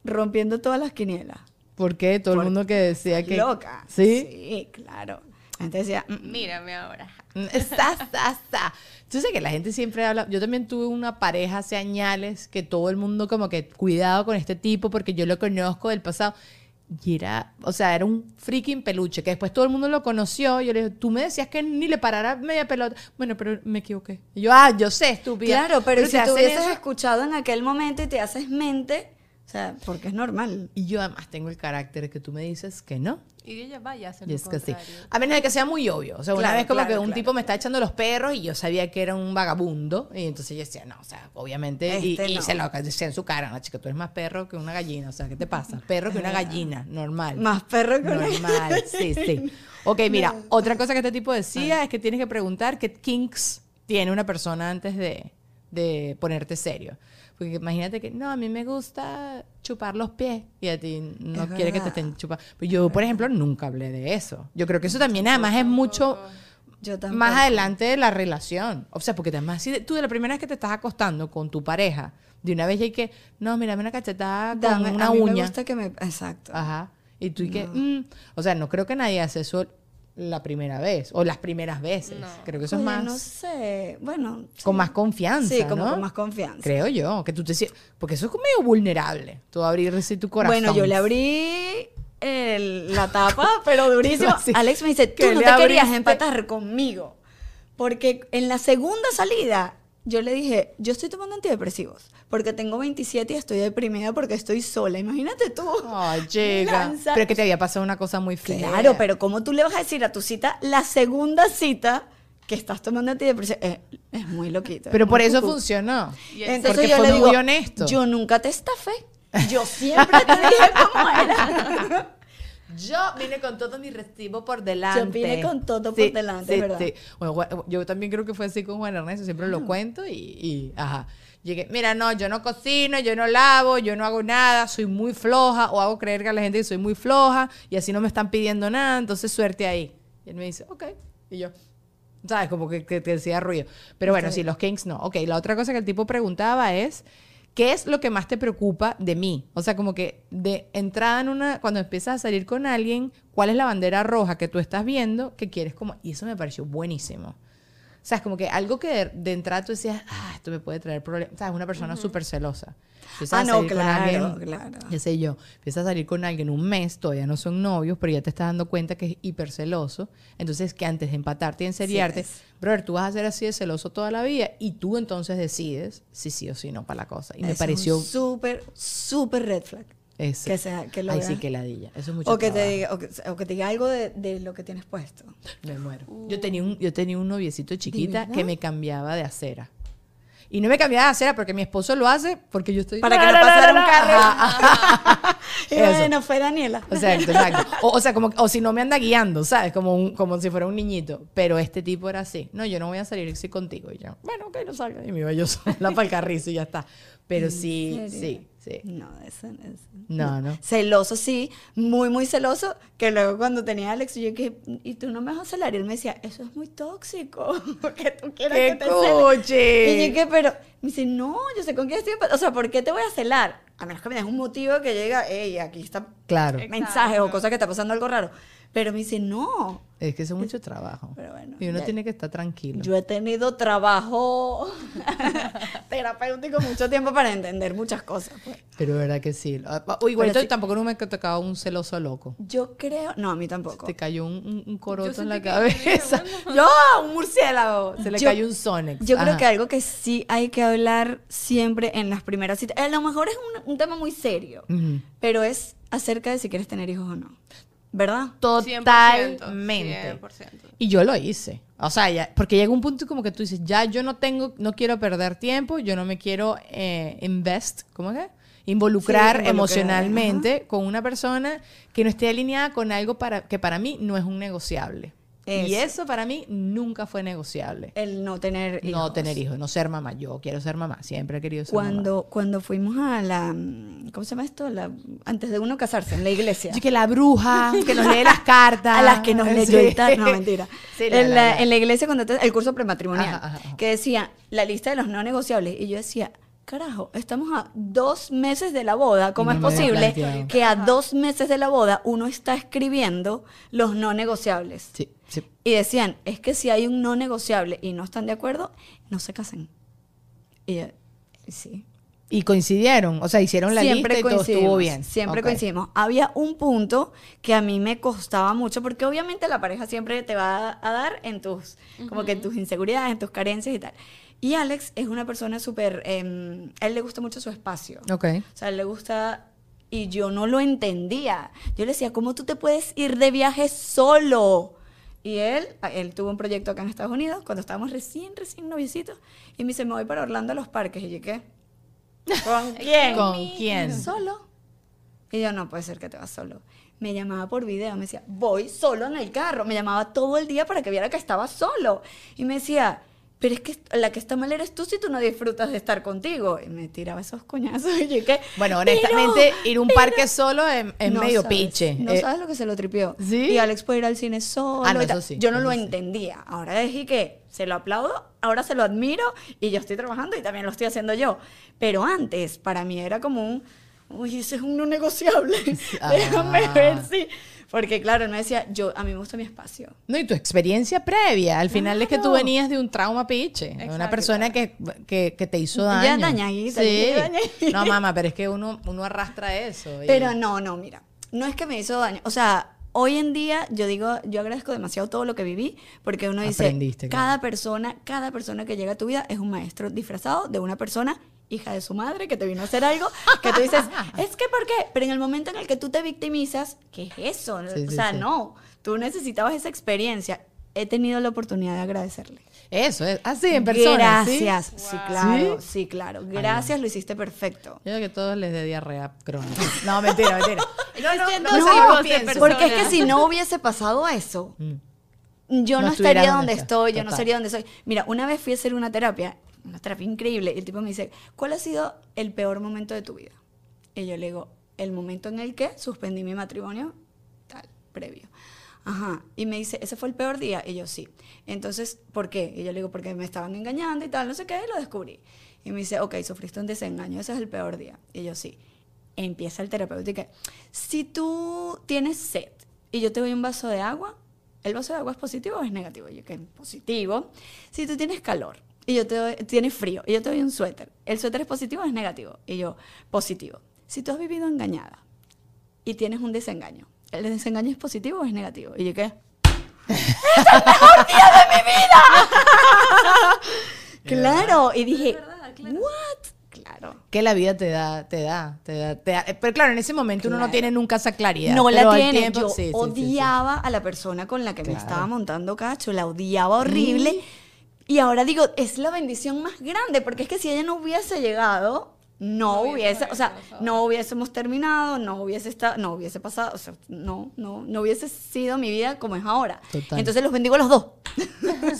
S3: rompiendo todas las quinielas.
S2: ¿Por qué? Todo el
S3: Por-
S2: mundo que decía que...
S3: Loca.
S2: ¿Sí?
S3: Sí, claro. Entonces decía, mm, mm.
S4: Mírame ahora.
S2: Está, está, está. Tú sabes que la gente siempre habla. Yo también tuve una pareja hace años que todo el mundo, como que cuidado con este tipo porque yo lo conozco del pasado. Y era, o sea, era un freaking peluche que después todo el mundo lo conoció. Yo le dije, tú me decías que ni le parara media pelota. Bueno, pero me equivoqué. Y yo, ah, yo sé, estúpida.
S3: Claro, pero,
S2: te
S3: si tú hubieses
S2: eso.
S3: escuchado en aquel momento y te haces mente, o sea, porque es normal.
S2: Y yo además tengo el carácter que tú me dices que no.
S4: Y ella vaya a hacer
S2: Y
S4: lo
S2: es que sí. A menos de que sea muy obvio. O sea, una vez como
S3: claro,
S2: que un
S3: claro.
S2: tipo me está echando los perros y yo sabía que era un vagabundo. Y entonces yo decía, no, o sea, obviamente. y
S3: Este
S2: y
S3: no.
S2: se lo decía en su cara, no, chica, tú eres más perro que una gallina. O sea, ¿qué te pasa? Perro que una gallina, normal.
S3: Más perro que una...
S2: Normal, sí, sí. Ok, mira, otra cosa que este tipo decía es que tienes que preguntar qué kinks tiene una persona antes de, de ponerte serio. Porque imagínate que, no, a mí me gusta chupar los pies y a ti no
S3: Es
S2: quiere que te estén chupando. Pero yo, por ejemplo, nunca hablé de eso. Yo creo que eso también además es mucho
S3: Yo
S2: más adelante de la relación. O sea, porque además, si tú de la primera vez que te estás acostando con tu pareja, de una vez ya hay que, no, mírame una cachetada con
S3: Dame-
S2: una
S3: a mí me
S2: uña.
S3: gusta que me... Exacto.
S2: Ajá. Y tú y que, mm, o sea, no creo que nadie hace eso la primera vez o las primeras veces.
S4: No.
S2: Creo que eso es
S3: Oye,
S2: más
S3: No sé, bueno.
S2: con
S3: sí.
S2: más confianza,
S3: Sí, como
S2: ¿no?
S3: con más confianza.
S2: Creo yo, que tú te sientes, porque eso es como medio vulnerable, tú abrir así tu corazón.
S3: Bueno, yo le abrí el- la tapa, pero durísimo.
S2: Así,
S3: Alex me dice, tú
S2: que
S3: no te querías
S2: abriste.
S3: empatar conmigo. Porque en la segunda salida, yo le dije, yo estoy tomando antidepresivos. Porque tengo 27 y estoy deprimida porque estoy sola. Imagínate tú.
S2: Ay, chica.
S3: Lanza-
S2: Pero que te había pasado una cosa muy fea.
S3: Claro, pero ¿cómo tú le vas a decir a tu cita, la segunda cita, que estás tomando antidepresivos? Eh, es muy loquito.
S2: Pero
S3: es
S2: por
S3: muy
S2: eso
S3: cucú.
S2: funcionó.
S3: Entonces
S2: porque
S3: yo
S2: fue
S3: le
S2: muy
S3: digo,
S2: honesto.
S3: Yo nunca te estafé. Yo siempre te dije cómo era.
S2: Yo vine con todo mi recibo por delante.
S3: Yo vine con todo por delante,
S2: sí,
S3: ¿verdad?
S2: sí. Bueno, yo también creo que fue así con Juan Ernesto, siempre lo cuento y, y, ajá. Llegué, mira, no, yo no cocino, yo no lavo, yo no hago nada, soy muy floja, o hago creer que a la gente que soy muy floja, y así no me están pidiendo nada, entonces suerte ahí. Y él me dice, ok. Y yo, ¿sabes? Como que, que decía ruido. Pero bueno,
S3: Ok.
S2: sí, los Kings no. Ok, la otra cosa que el tipo preguntaba es, ¿qué es lo que más te preocupa de mí? O sea, como que de entrada en una, cuando empiezas a salir con alguien, ¿cuál es la bandera roja que tú estás viendo que quieres como... Y eso me pareció buenísimo. O sea, es como que algo que de, de entrada tú decías, ah, esto me puede traer problemas. O sea, es una persona súper celosa. Empiezas
S3: Ah, no, claro,
S2: alguien-
S3: claro.
S2: ya sé yo, empiezas a salir con alguien un mes, todavía no son novios, pero ya te estás dando cuenta que es hiper celoso. Entonces, que antes de empatarte y enseriarte,
S3: es.
S2: brother, tú vas a ser así de celoso toda la vida y tú entonces decides si sí o si no para la cosa. Y me
S3: es
S2: pareció
S3: un súper, súper red flag.
S2: Eso.
S3: que sea- que lo
S2: Ay, sí, que ladilla. Eso es mucho
S3: O que, te diga, o, que, o que te diga algo de, de lo que tienes puesto.
S2: Me muero. Yo tenía un, yo tenía un noviecito chiquita que me cambiaba de acera. Y no me cambiaba de acera porque mi esposo lo hace porque yo estoy...
S3: Para que no pasara un carro.
S2: Ajá.
S3: Y
S2: Eso.
S3: bueno, fue Daniela.
S2: Exacto, exacto. O, o sea, como, o si no me anda guiando, ¿sabes? Como, un, como si fuera un niñito. Pero este tipo era así. No, yo no voy a salir así contigo. Y yo, bueno, ok, no salga. Y me iba yo sola para el carrizo y ya está. Pero sí, sí, sí.
S3: No, eso no es.
S2: No, no.
S3: Celoso, sí, muy, muy celoso. Que luego cuando tenía a Alex, yo dije, ¿y tú no me vas a celar? Y él me decía, eso es muy tóxico. Porque tú quieres
S2: ¡Qué
S3: que te cele. Y yo dije, pero, me dice, no, yo sé con quién estoy. O sea, ¿por qué te voy a celar? A menos que me des un motivo que llega, hey, aquí está
S2: Claro.
S3: mensaje o cosa que está pasando algo raro. Pero me dice, no.
S2: Es que eso es mucho trabajo.
S3: Pero bueno,
S2: y uno
S3: ya-
S2: tiene que estar tranquilo.
S3: Yo he tenido trabajo terapéutico mucho tiempo para entender muchas cosas. pues.
S2: Pero verdad que sí. Ah, O igual
S3: sí.
S2: tampoco no me ha tocado un celoso loco.
S3: Yo creo, no, a mí tampoco.
S2: Te cayó un, un- un coroto
S4: Yo
S2: en la cabeza. Yo, un murciélago. Se le
S3: Yo-
S2: cayó un Sonex.
S3: Yo creo que algo que sí hay que hablar siempre en las primeras citas, a lo mejor es un, un tema muy serio, pero es acerca de si quieres tener hijos o no. ¿Verdad?
S4: 100%,
S2: Totalmente.
S4: 100%.
S2: Y yo lo hice. O sea, ya, porque llega un punto como que tú dices, ya yo no tengo, no quiero perder tiempo, yo no me quiero eh, invest, ¿cómo que? Involucrar
S3: Sí, involucrar,
S2: emocionalmente con una persona que no esté alineada con algo para, que para mí no es un negociable. Y
S3: Eso.
S2: para mí nunca fue negociable.
S3: El no tener hijos.
S2: No tener hijos, no ser mamá. Yo quiero ser mamá, siempre he querido ser mamá.
S3: Cuando, cuando fuimos a la, ¿cómo se llama esto? La, antes de uno casarse, en la iglesia.
S2: Yo que la bruja, que nos lee las cartas.
S3: a las que nos leyó y tal. No, mentira.
S2: Sí, la-
S3: en,
S2: la-
S3: en la iglesia, cuando te- el curso prematrimonial,
S2: Ajá, ajá, ajá.
S3: que decía la lista de los no negociables. Y yo decía, carajo, estamos a dos meses de la boda. ¿Cómo es posible que a dos meses de la boda uno está escribiendo los no negociables?
S2: Sí, sí.
S3: Y decían, es que si hay un no negociable y no están de acuerdo, no se casen. Y yo, sí.
S2: Y coincidieron, o sea, hicieron la
S3: siempre
S2: lista y todo estuvo bien.
S3: Siempre coincidimos. Había un punto que a mí me costaba mucho, porque obviamente la pareja siempre te va a dar en tus, como que en tus inseguridades, en tus carencias y tal. Y Alex es una persona súper, em, a él le gusta mucho su espacio.
S2: Ok.
S3: O sea, a él le gusta, y yo no lo entendía. Yo le decía, ¿cómo tú te puedes ir de viaje solo? Y él, él tuvo un proyecto acá en Estados Unidos, cuando estábamos recién, recién noviecitos, y me dice, me voy para Orlando a los parques. Y yo, ¿qué? ¿Con quién?
S2: ¿Con quién?
S3: Solo. Y yo, no puede ser que te vas solo. Me llamaba por video, me decía, voy solo en el carro. Me llamaba todo el día para que viera que estaba solo. Y me decía, pero es que la que está mal eres tú si tú no disfrutas de estar contigo. Y me tiraba esos coñazos. Y yo, ¿qué?
S2: Bueno,
S3: Pero-
S2: honestamente, ir a un parque solo es, es
S3: no
S2: medio
S3: sabes,
S2: piche.
S3: No
S2: Eh,
S3: sabes lo que se lo tripió.
S2: ¿Sí?
S3: Y Alex puede ir al cine solo.
S2: Ah, no, eso sí,
S3: Yo no
S2: eso
S3: lo
S2: sí.
S3: entendía. Ahora dije que se lo aplaudo, ahora se lo admiro y yo estoy trabajando y también lo estoy haciendo yo. Pero antes, para mí era como un. Uy, ese es un no negociable.
S2: Ah.
S3: Déjame ver si. Porque claro, él me decía, yo, a mí me gusta mi espacio.
S2: No, y tu experiencia previa. Al final es que tú venías de un trauma piche. de Una persona que, que, que te hizo
S3: Ya
S2: daño.
S3: dañadita,
S2: Sí.
S3: ya dañadita.
S2: No, mamá, pero es que uno, uno arrastra eso. y-
S3: Pero no, no, mira, no es que me hizo daño. O sea, hoy en día yo digo, yo agradezco demasiado todo lo que viví, porque uno dice,
S2: Aprendiste, claro.
S3: cada persona, cada persona que llega a tu vida es un maestro disfrazado de una persona hija de su madre que te vino a hacer algo que tú dices, es que ¿por qué? Pero en el momento en el que tú te victimizas, ¿qué es eso?
S2: Sí,
S3: o
S2: sí,
S3: sea,
S2: sí.
S3: no, tú necesitabas esa experiencia. He tenido la oportunidad de agradecerle.
S2: Eso, es así, en persona. ¿sí?
S3: Gracias. Sí, claro,
S2: ¿Sí?
S3: sí, claro. Gracias, lo hiciste perfecto.
S2: Yo creo que todos les dé diarrea crónica. No, mentira, mentira. No, no, no, pienso.
S4: personas.
S3: Porque es que si no hubiese pasado eso,
S2: Mm.
S3: yo
S2: No
S3: no, estaría
S2: donde
S3: estoy, yo no estaría donde soy. Mira, una vez fui a hacer una terapia, una terapia increíble, y el tipo me dice, ¿cuál ha sido el peor momento de tu vida? Y yo le digo, el momento en el que suspendí mi matrimonio, tal, previo. Ajá. Y me dice, ¿ese fue el peor día? Y yo, sí. Entonces, ¿por qué? Y yo le digo, porque me estaban engañando y tal, no sé qué, y lo descubrí. Y me dice, ok, sufriste un desengaño, ese es el peor día. Y yo, sí. Empieza el terapeuta y si tú tienes sed y yo te doy un vaso de agua, ¿el vaso de agua es positivo o es negativo? Y yo, que positivo. Si tú tienes calor y yo te doy, tienes frío y yo te doy un suéter, ¿el suéter es positivo o es negativo? Y yo, positivo. Si tú has vivido engañada y tienes un desengaño, ¿el desengaño es positivo o es negativo? Y yo, ¿qué? ¡Es el mejor día de mi vida! claro, y dije, ¿what? Claro.
S2: Que la vida te da, te da, te da, te da. Pero claro, en ese momento uno no
S3: Claro.
S2: tiene nunca esa claridad.
S3: No la tiene.
S2: tiempo-
S3: Yo
S2: sí, sí, sí, sí.
S3: odiaba a la persona con la que me
S2: Claro.
S3: estaba montando cacho, la odiaba horrible. Y ahora digo, es la bendición más grande, porque es que si ella no hubiese llegado, no, hubiese, o sea, no hubiésemos terminado, no hubiese estado, no hubiese pasado, o sea, no, no, no hubiese sido mi vida como es ahora.
S2: Total.
S3: Entonces los bendigo a los dos.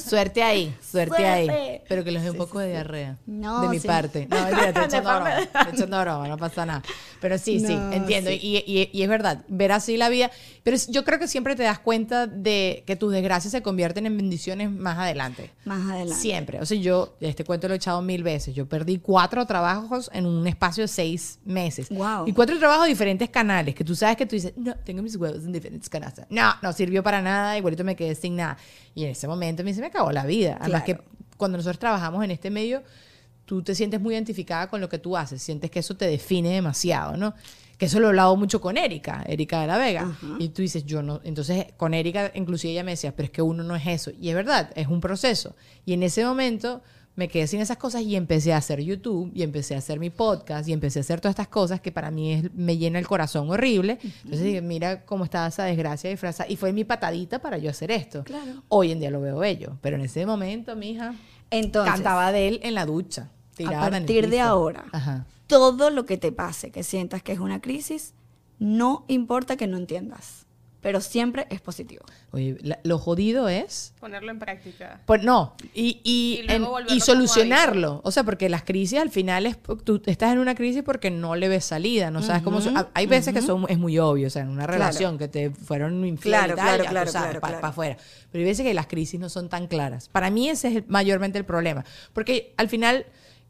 S2: Suerte ahí, suerte,
S3: Suerte.
S2: ahí. Pero que les dé un poco
S3: sí,
S2: de
S3: sí.
S2: diarrea.
S3: No,
S2: de mi
S3: sí.
S2: parte. No, mentira, estoy echando broma. Estoy echando broma, no pasa nada. Pero sí, sí, entiendo.
S3: sí.
S2: Y, y- y es verdad, ver así la vida. Pero yo creo que siempre te das cuenta de que tus desgracias se convierten en bendiciones más adelante.
S3: Más adelante.
S2: Siempre. O sea, yo, este cuento lo he echado mil veces. Yo perdí cuatro trabajos en un espacio de seis meses.
S3: Guau.
S2: Y cuatro trabajos de diferentes canales, que tú sabes que tú dices, no, tengo mis huevos en diferentes canastas. No, no sirvió para nada, igualito me quedé sin nada. Y en ese momento a mí se me acabó la vida. Además
S3: Claro.
S2: que cuando nosotros trabajamos en este medio, tú te sientes muy identificada con lo que tú haces, sientes que eso te define demasiado, ¿no? Que eso lo he hablado mucho con Erika, Erika de la Vega. Y tú dices, yo no. Entonces, con Erika, inclusive ella me decía, pero es que uno no es eso. Y es verdad, es un proceso. Y en ese momento me quedé sin esas cosas y empecé a hacer YouTube y empecé a hacer mi podcast y empecé a hacer todas estas cosas que para mí es- me llena el corazón horrible. Entonces dije, mira cómo estaba esa desgracia disfrazada. Y fue mi patadita para yo hacer esto.
S3: Claro.
S2: Hoy en día lo veo bello, pero en ese momento, mija,
S3: Entonces,
S2: cantaba de él en la ducha. el
S3: partir de ahora.
S2: Ajá.
S3: todo lo que te pase, que sientas que es una crisis, no importa que no entiendas, pero siempre es positivo.
S2: Oye, la- lo jodido es
S4: Ponerlo en práctica.
S2: Pues no, y, y,
S4: Y
S2: en- y solucionarlo. O sea, porque las crisis al final es, tú estás en una crisis porque no le ves salida, no sabes cómo... so-
S3: Ujú,
S2: Hay veces que son, es muy obvio, o sea, en una relación que te fueron infiel
S3: Claro, claro,
S2: ya
S3: claro,
S2: sabes,
S3: claro,
S2: pa-
S3: claro.
S2: pa' afuera. Pero hay veces que las crisis no son tan claras. Para mí ese es el- mayormente el problema. Porque al final,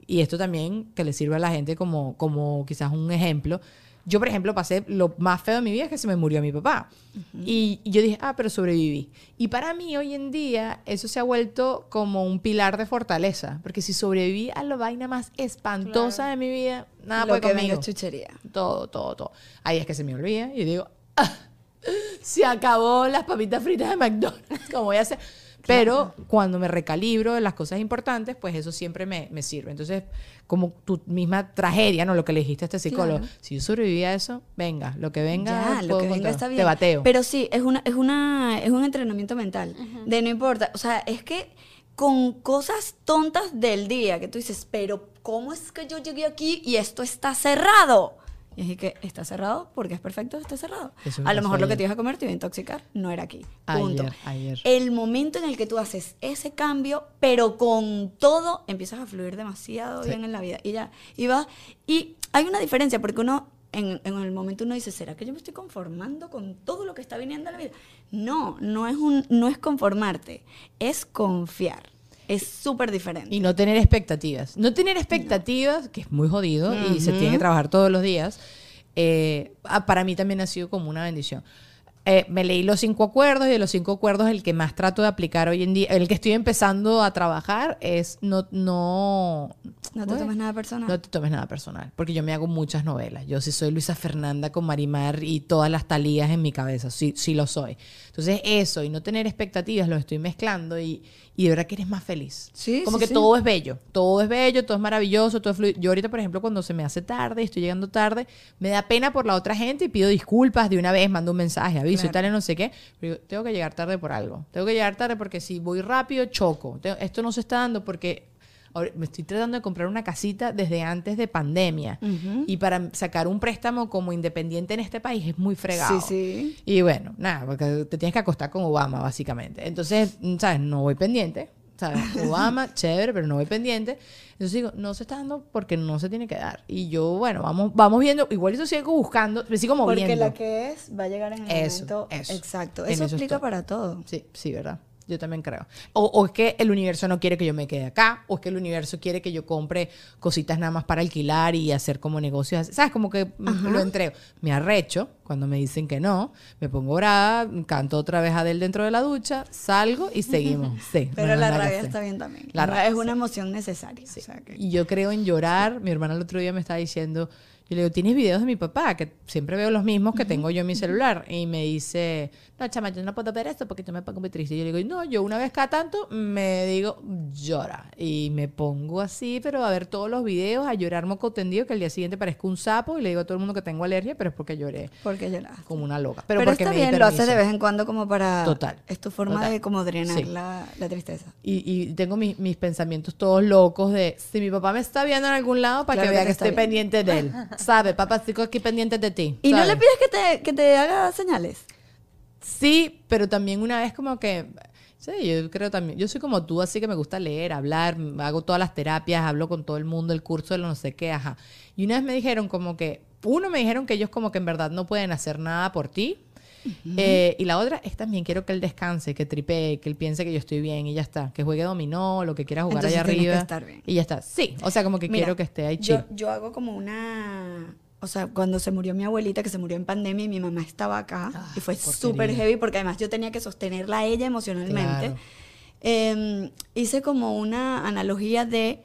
S2: y esto también que le sirve a la gente como, como quizás un ejemplo, yo, por ejemplo, pasé lo más feo de mi vida es que se me murió mi papá. y, y yo dije, ah, pero sobreviví. Y para mí hoy en día eso se ha vuelto como un pilar de fortaleza. Porque si sobreviví a la vaina más espantosa de mi vida, nada
S3: lo
S2: puede
S3: que
S2: conmigo.
S3: chuchería.
S2: Todo, todo, todo. Ahí es que se me olvida y digo, "Ah, se acabó las papitas fritas de McDonald's, ¿cómo voy a hacer? Pero cuando me recalibro de las cosas importantes, pues eso siempre me, me sirve. Entonces, como tu misma tragedia, ¿no? Lo que le dijiste a este psicólogo.
S3: Claro.
S2: Si yo sobreviví a eso, venga, lo que venga,
S3: Ya, lo que venga está bien.
S2: Te bateo.
S3: Pero sí, es una, es una, es un entrenamiento mental. De no importa. O sea, es que con cosas tontas del día que tú dices, pero ¿cómo es que yo llegué aquí y esto está cerrado? Y es que está cerrado porque es perfecto, está cerrado.
S2: Eso
S3: A lo mejor lo que te ibas a comer te iba a intoxicar, no era aquí. Punto.
S2: Ayer, ayer.
S3: El momento en el que tú haces ese cambio, pero con todo, empiezas a fluir demasiado
S2: Sí.
S3: bien en la vida. Y ya, y va. Y hay una diferencia, porque uno, en, en el momento uno dice, ¿será que yo me estoy conformando con todo lo que está viniendo a la vida? No, no es, un, no es conformarte, es confiar. Es súper diferente.
S2: Y no tener expectativas. No tener expectativas, que es muy jodido y se tiene que trabajar todos los días, eh, ah, para mí también ha sido como una bendición. eh, me leí los cinco acuerdos y de los cinco acuerdos el que más trato de aplicar hoy en día, el que estoy empezando a trabajar es no, no,
S3: No te
S2: Bueno,
S3: tomes nada personal.
S2: no te tomes nada personal, porque yo me hago muchas novelas. Yo sí soy Luisa Fernanda con Marimar y todas las talías en mi cabeza, sí, sí lo soy. Entonces eso y no tener expectativas lo estoy mezclando y, y de verdad que eres más feliz.
S3: Sí,
S2: Como
S3: sí,
S2: que
S3: sí.
S2: todo es bello, todo es bello, todo es maravilloso, todo es fluido. Yo ahorita, por ejemplo, cuando se me hace tarde y estoy llegando tarde, me da pena por la otra gente y pido disculpas de una vez, mando un mensaje, aviso y
S3: Claro.
S2: tal, y no sé qué. Pero digo, tengo que llegar tarde por algo. Tengo que llegar tarde porque si voy rápido, choco. Esto no se está dando porque me estoy tratando de comprar una casita desde antes de pandemia. Y para sacar un préstamo como independiente en este país es muy fregado.
S3: Sí, sí.
S2: Y bueno, nada, porque te tienes que acostar con Obama, básicamente. Entonces, ¿sabes? No voy pendiente. ¿Sabes? Obama, chévere, pero no voy pendiente. Entonces digo, no se está dando porque no se tiene que dar. Y yo, bueno, vamos, vamos viendo. Igual eso sigo buscando, me sigo moviendo.
S3: Porque la que es va a llegar en el
S2: Eso,
S3: momento
S2: eso.
S3: exacto. Eso explica para todo.
S2: Sí, sí, ¿verdad? Yo también creo. O, o es que el universo no quiere que yo me quede acá, o es que el universo quiere que yo compre cositas nada más para alquilar y hacer como negocios. ¿Sabes? Como que lo entrego. Me arrecho cuando me dicen que no, me pongo brava, canto otra vez a Adele dentro de la ducha, salgo y seguimos. Sí,
S3: Pero la rabia está bien también.
S2: La rabia,
S3: es una emoción necesaria. o sea que-
S2: Y yo creo en llorar. Mi hermana el otro día me estaba diciendo, yo le digo, ¿tienes videos de mi papá? Que siempre veo los mismos que tengo yo en mi celular. Y me dice, no, chama, yo no puedo ver esto porque yo me pongo muy triste. Y yo le digo, no, yo una vez cada tanto me digo, llora. Y me pongo así, pero a ver todos los videos, a llorar moco tendido, que al día siguiente parezco un sapo. Y le digo a todo el mundo que tengo alergia, pero es porque lloré
S3: Porque lloras.
S2: como una loca. Pero,
S3: Pero,
S2: porque
S3: está
S2: me
S3: bien, lo haces de vez en cuando como para...
S2: Total,
S3: Es tu forma
S2: total.
S3: de como drenar
S2: Sí.
S3: la, la tristeza.
S2: Y, y tengo mis, mis pensamientos todos locos de si mi papá me está viendo en algún lado para
S3: Claro
S2: que
S3: que
S2: vea que
S3: está
S2: estoy pendiente de él. ¿Sabe? Papá, estoy aquí pendiente de ti.
S3: ¿Y no le pides que te, que te haga señales?
S2: Sí, pero también una vez como que... Sí, yo creo también. Yo soy como tú, así que me gusta leer, hablar, hago todas las terapias, hablo con todo el mundo, el curso de lo no sé qué, ajá. Y una vez me dijeron como que, uno me dijeron que ellos como que en verdad no pueden hacer nada por ti. Eh, y la otra es también quiero que él descanse, que tripee, que él piense que yo estoy bien y ya está. Que juegue dominó, lo que quiera jugar
S3: Entonces
S2: allá
S3: tienes que
S2: arriba.
S3: estar bien.
S2: Y ya está. Sí, o sea, como que
S3: Mira,
S2: quiero que esté ahí chill.
S3: Yo, yo hago como una... O sea, cuando se murió mi abuelita, que se murió en pandemia y mi mamá estaba acá,
S2: Ah,
S3: y fue súper heavy porque además yo tenía que sostenerla a ella emocionalmente.
S2: Claro.
S3: Eh, hice como una analogía de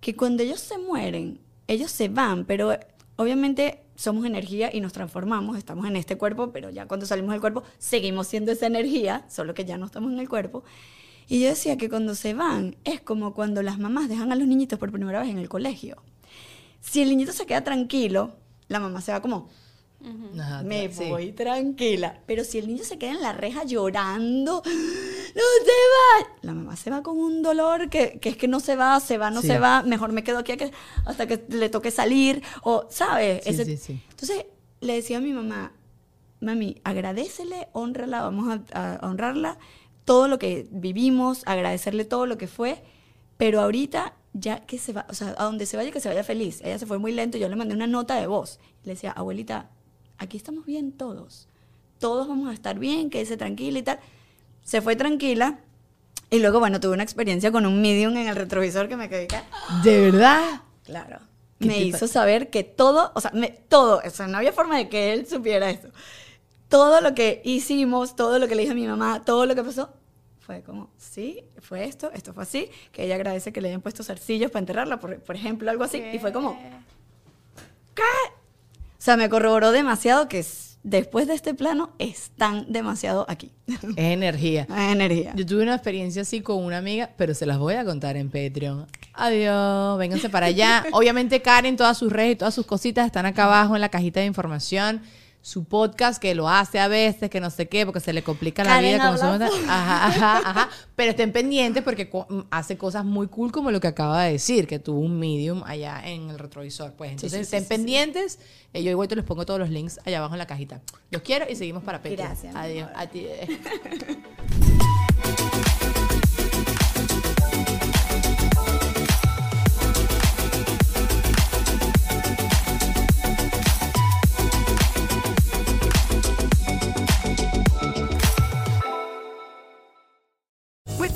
S3: que cuando ellos se mueren, ellos se van, pero obviamente somos energía y nos transformamos, estamos en este cuerpo, pero ya cuando salimos del cuerpo seguimos siendo esa energía, solo que ya no estamos en el cuerpo. Y yo decía que cuando se van es como cuando las mamás dejan a los niñitos por primera vez en el colegio. Si el niñito se queda tranquilo, la mamá se va como,
S2: Ajá,
S3: me
S2: sí.
S3: voy tranquila. Pero si el niño se queda en la reja llorando, no se va. La mamá se va con un dolor que, que es que no se va, se va, no
S2: Sí.
S3: se va. Mejor me quedo aquí a que- hasta que le toque salir. O, ¿sabes?
S2: Sí,
S3: Ese-
S2: sí, sí.
S3: Entonces le decía a mi mamá, mami, agradecele, honrala, vamos a, a honrarla, todo lo que vivimos, agradecerle todo lo que fue, pero ahorita ya que se va, o sea, a donde se vaya, que se vaya feliz. Ella se fue muy lento, yo le mandé una nota de voz. Le decía, abuelita, aquí estamos bien todos. Todos vamos a estar bien, quédese tranquila y tal. Se fue tranquila. Y luego, bueno, tuve una experiencia con un medium en el retrovisor que me quedé acá.
S2: ¿De verdad?
S3: Claro.
S2: ¿Qué
S3: Me hizo saber que todo, o sea, me- todo, o sea, no había forma de que él supiera eso. Todo lo que hicimos, todo lo que le dije a mi mamá, todo lo que pasó, fue como, sí, fue esto, esto fue así, que ella agradece que le hayan puesto zarcillos para enterrarla, por, por ejemplo, algo así, y fue como, ¿qué? O sea, me corroboró demasiado que después de este plano están demasiado aquí.
S2: Es energía.
S3: Energía.
S2: Yo tuve una experiencia así con una amiga, pero se las voy a contar en Patreon. Adiós, vénganse para allá. Obviamente Karen, todas sus redes y todas sus cositas están acá abajo en la cajita de información. Su podcast que lo hace a veces, que no sé qué, porque se le complica la
S3: Karen
S2: vida. Como somos- ajá, ajá, ajá. Pero estén pendientes porque co- mm, hace cosas muy cool como lo que acaba de decir, que tuvo un medium allá en el retrovisor. Pues entonces
S3: sí, sí,
S2: estén
S3: sí,
S2: pendientes. Eh, yo igual te les pongo todos los links allá abajo en la cajita. Los quiero y seguimos para Patreon.
S3: Gracias,
S2: Adiós. A ti.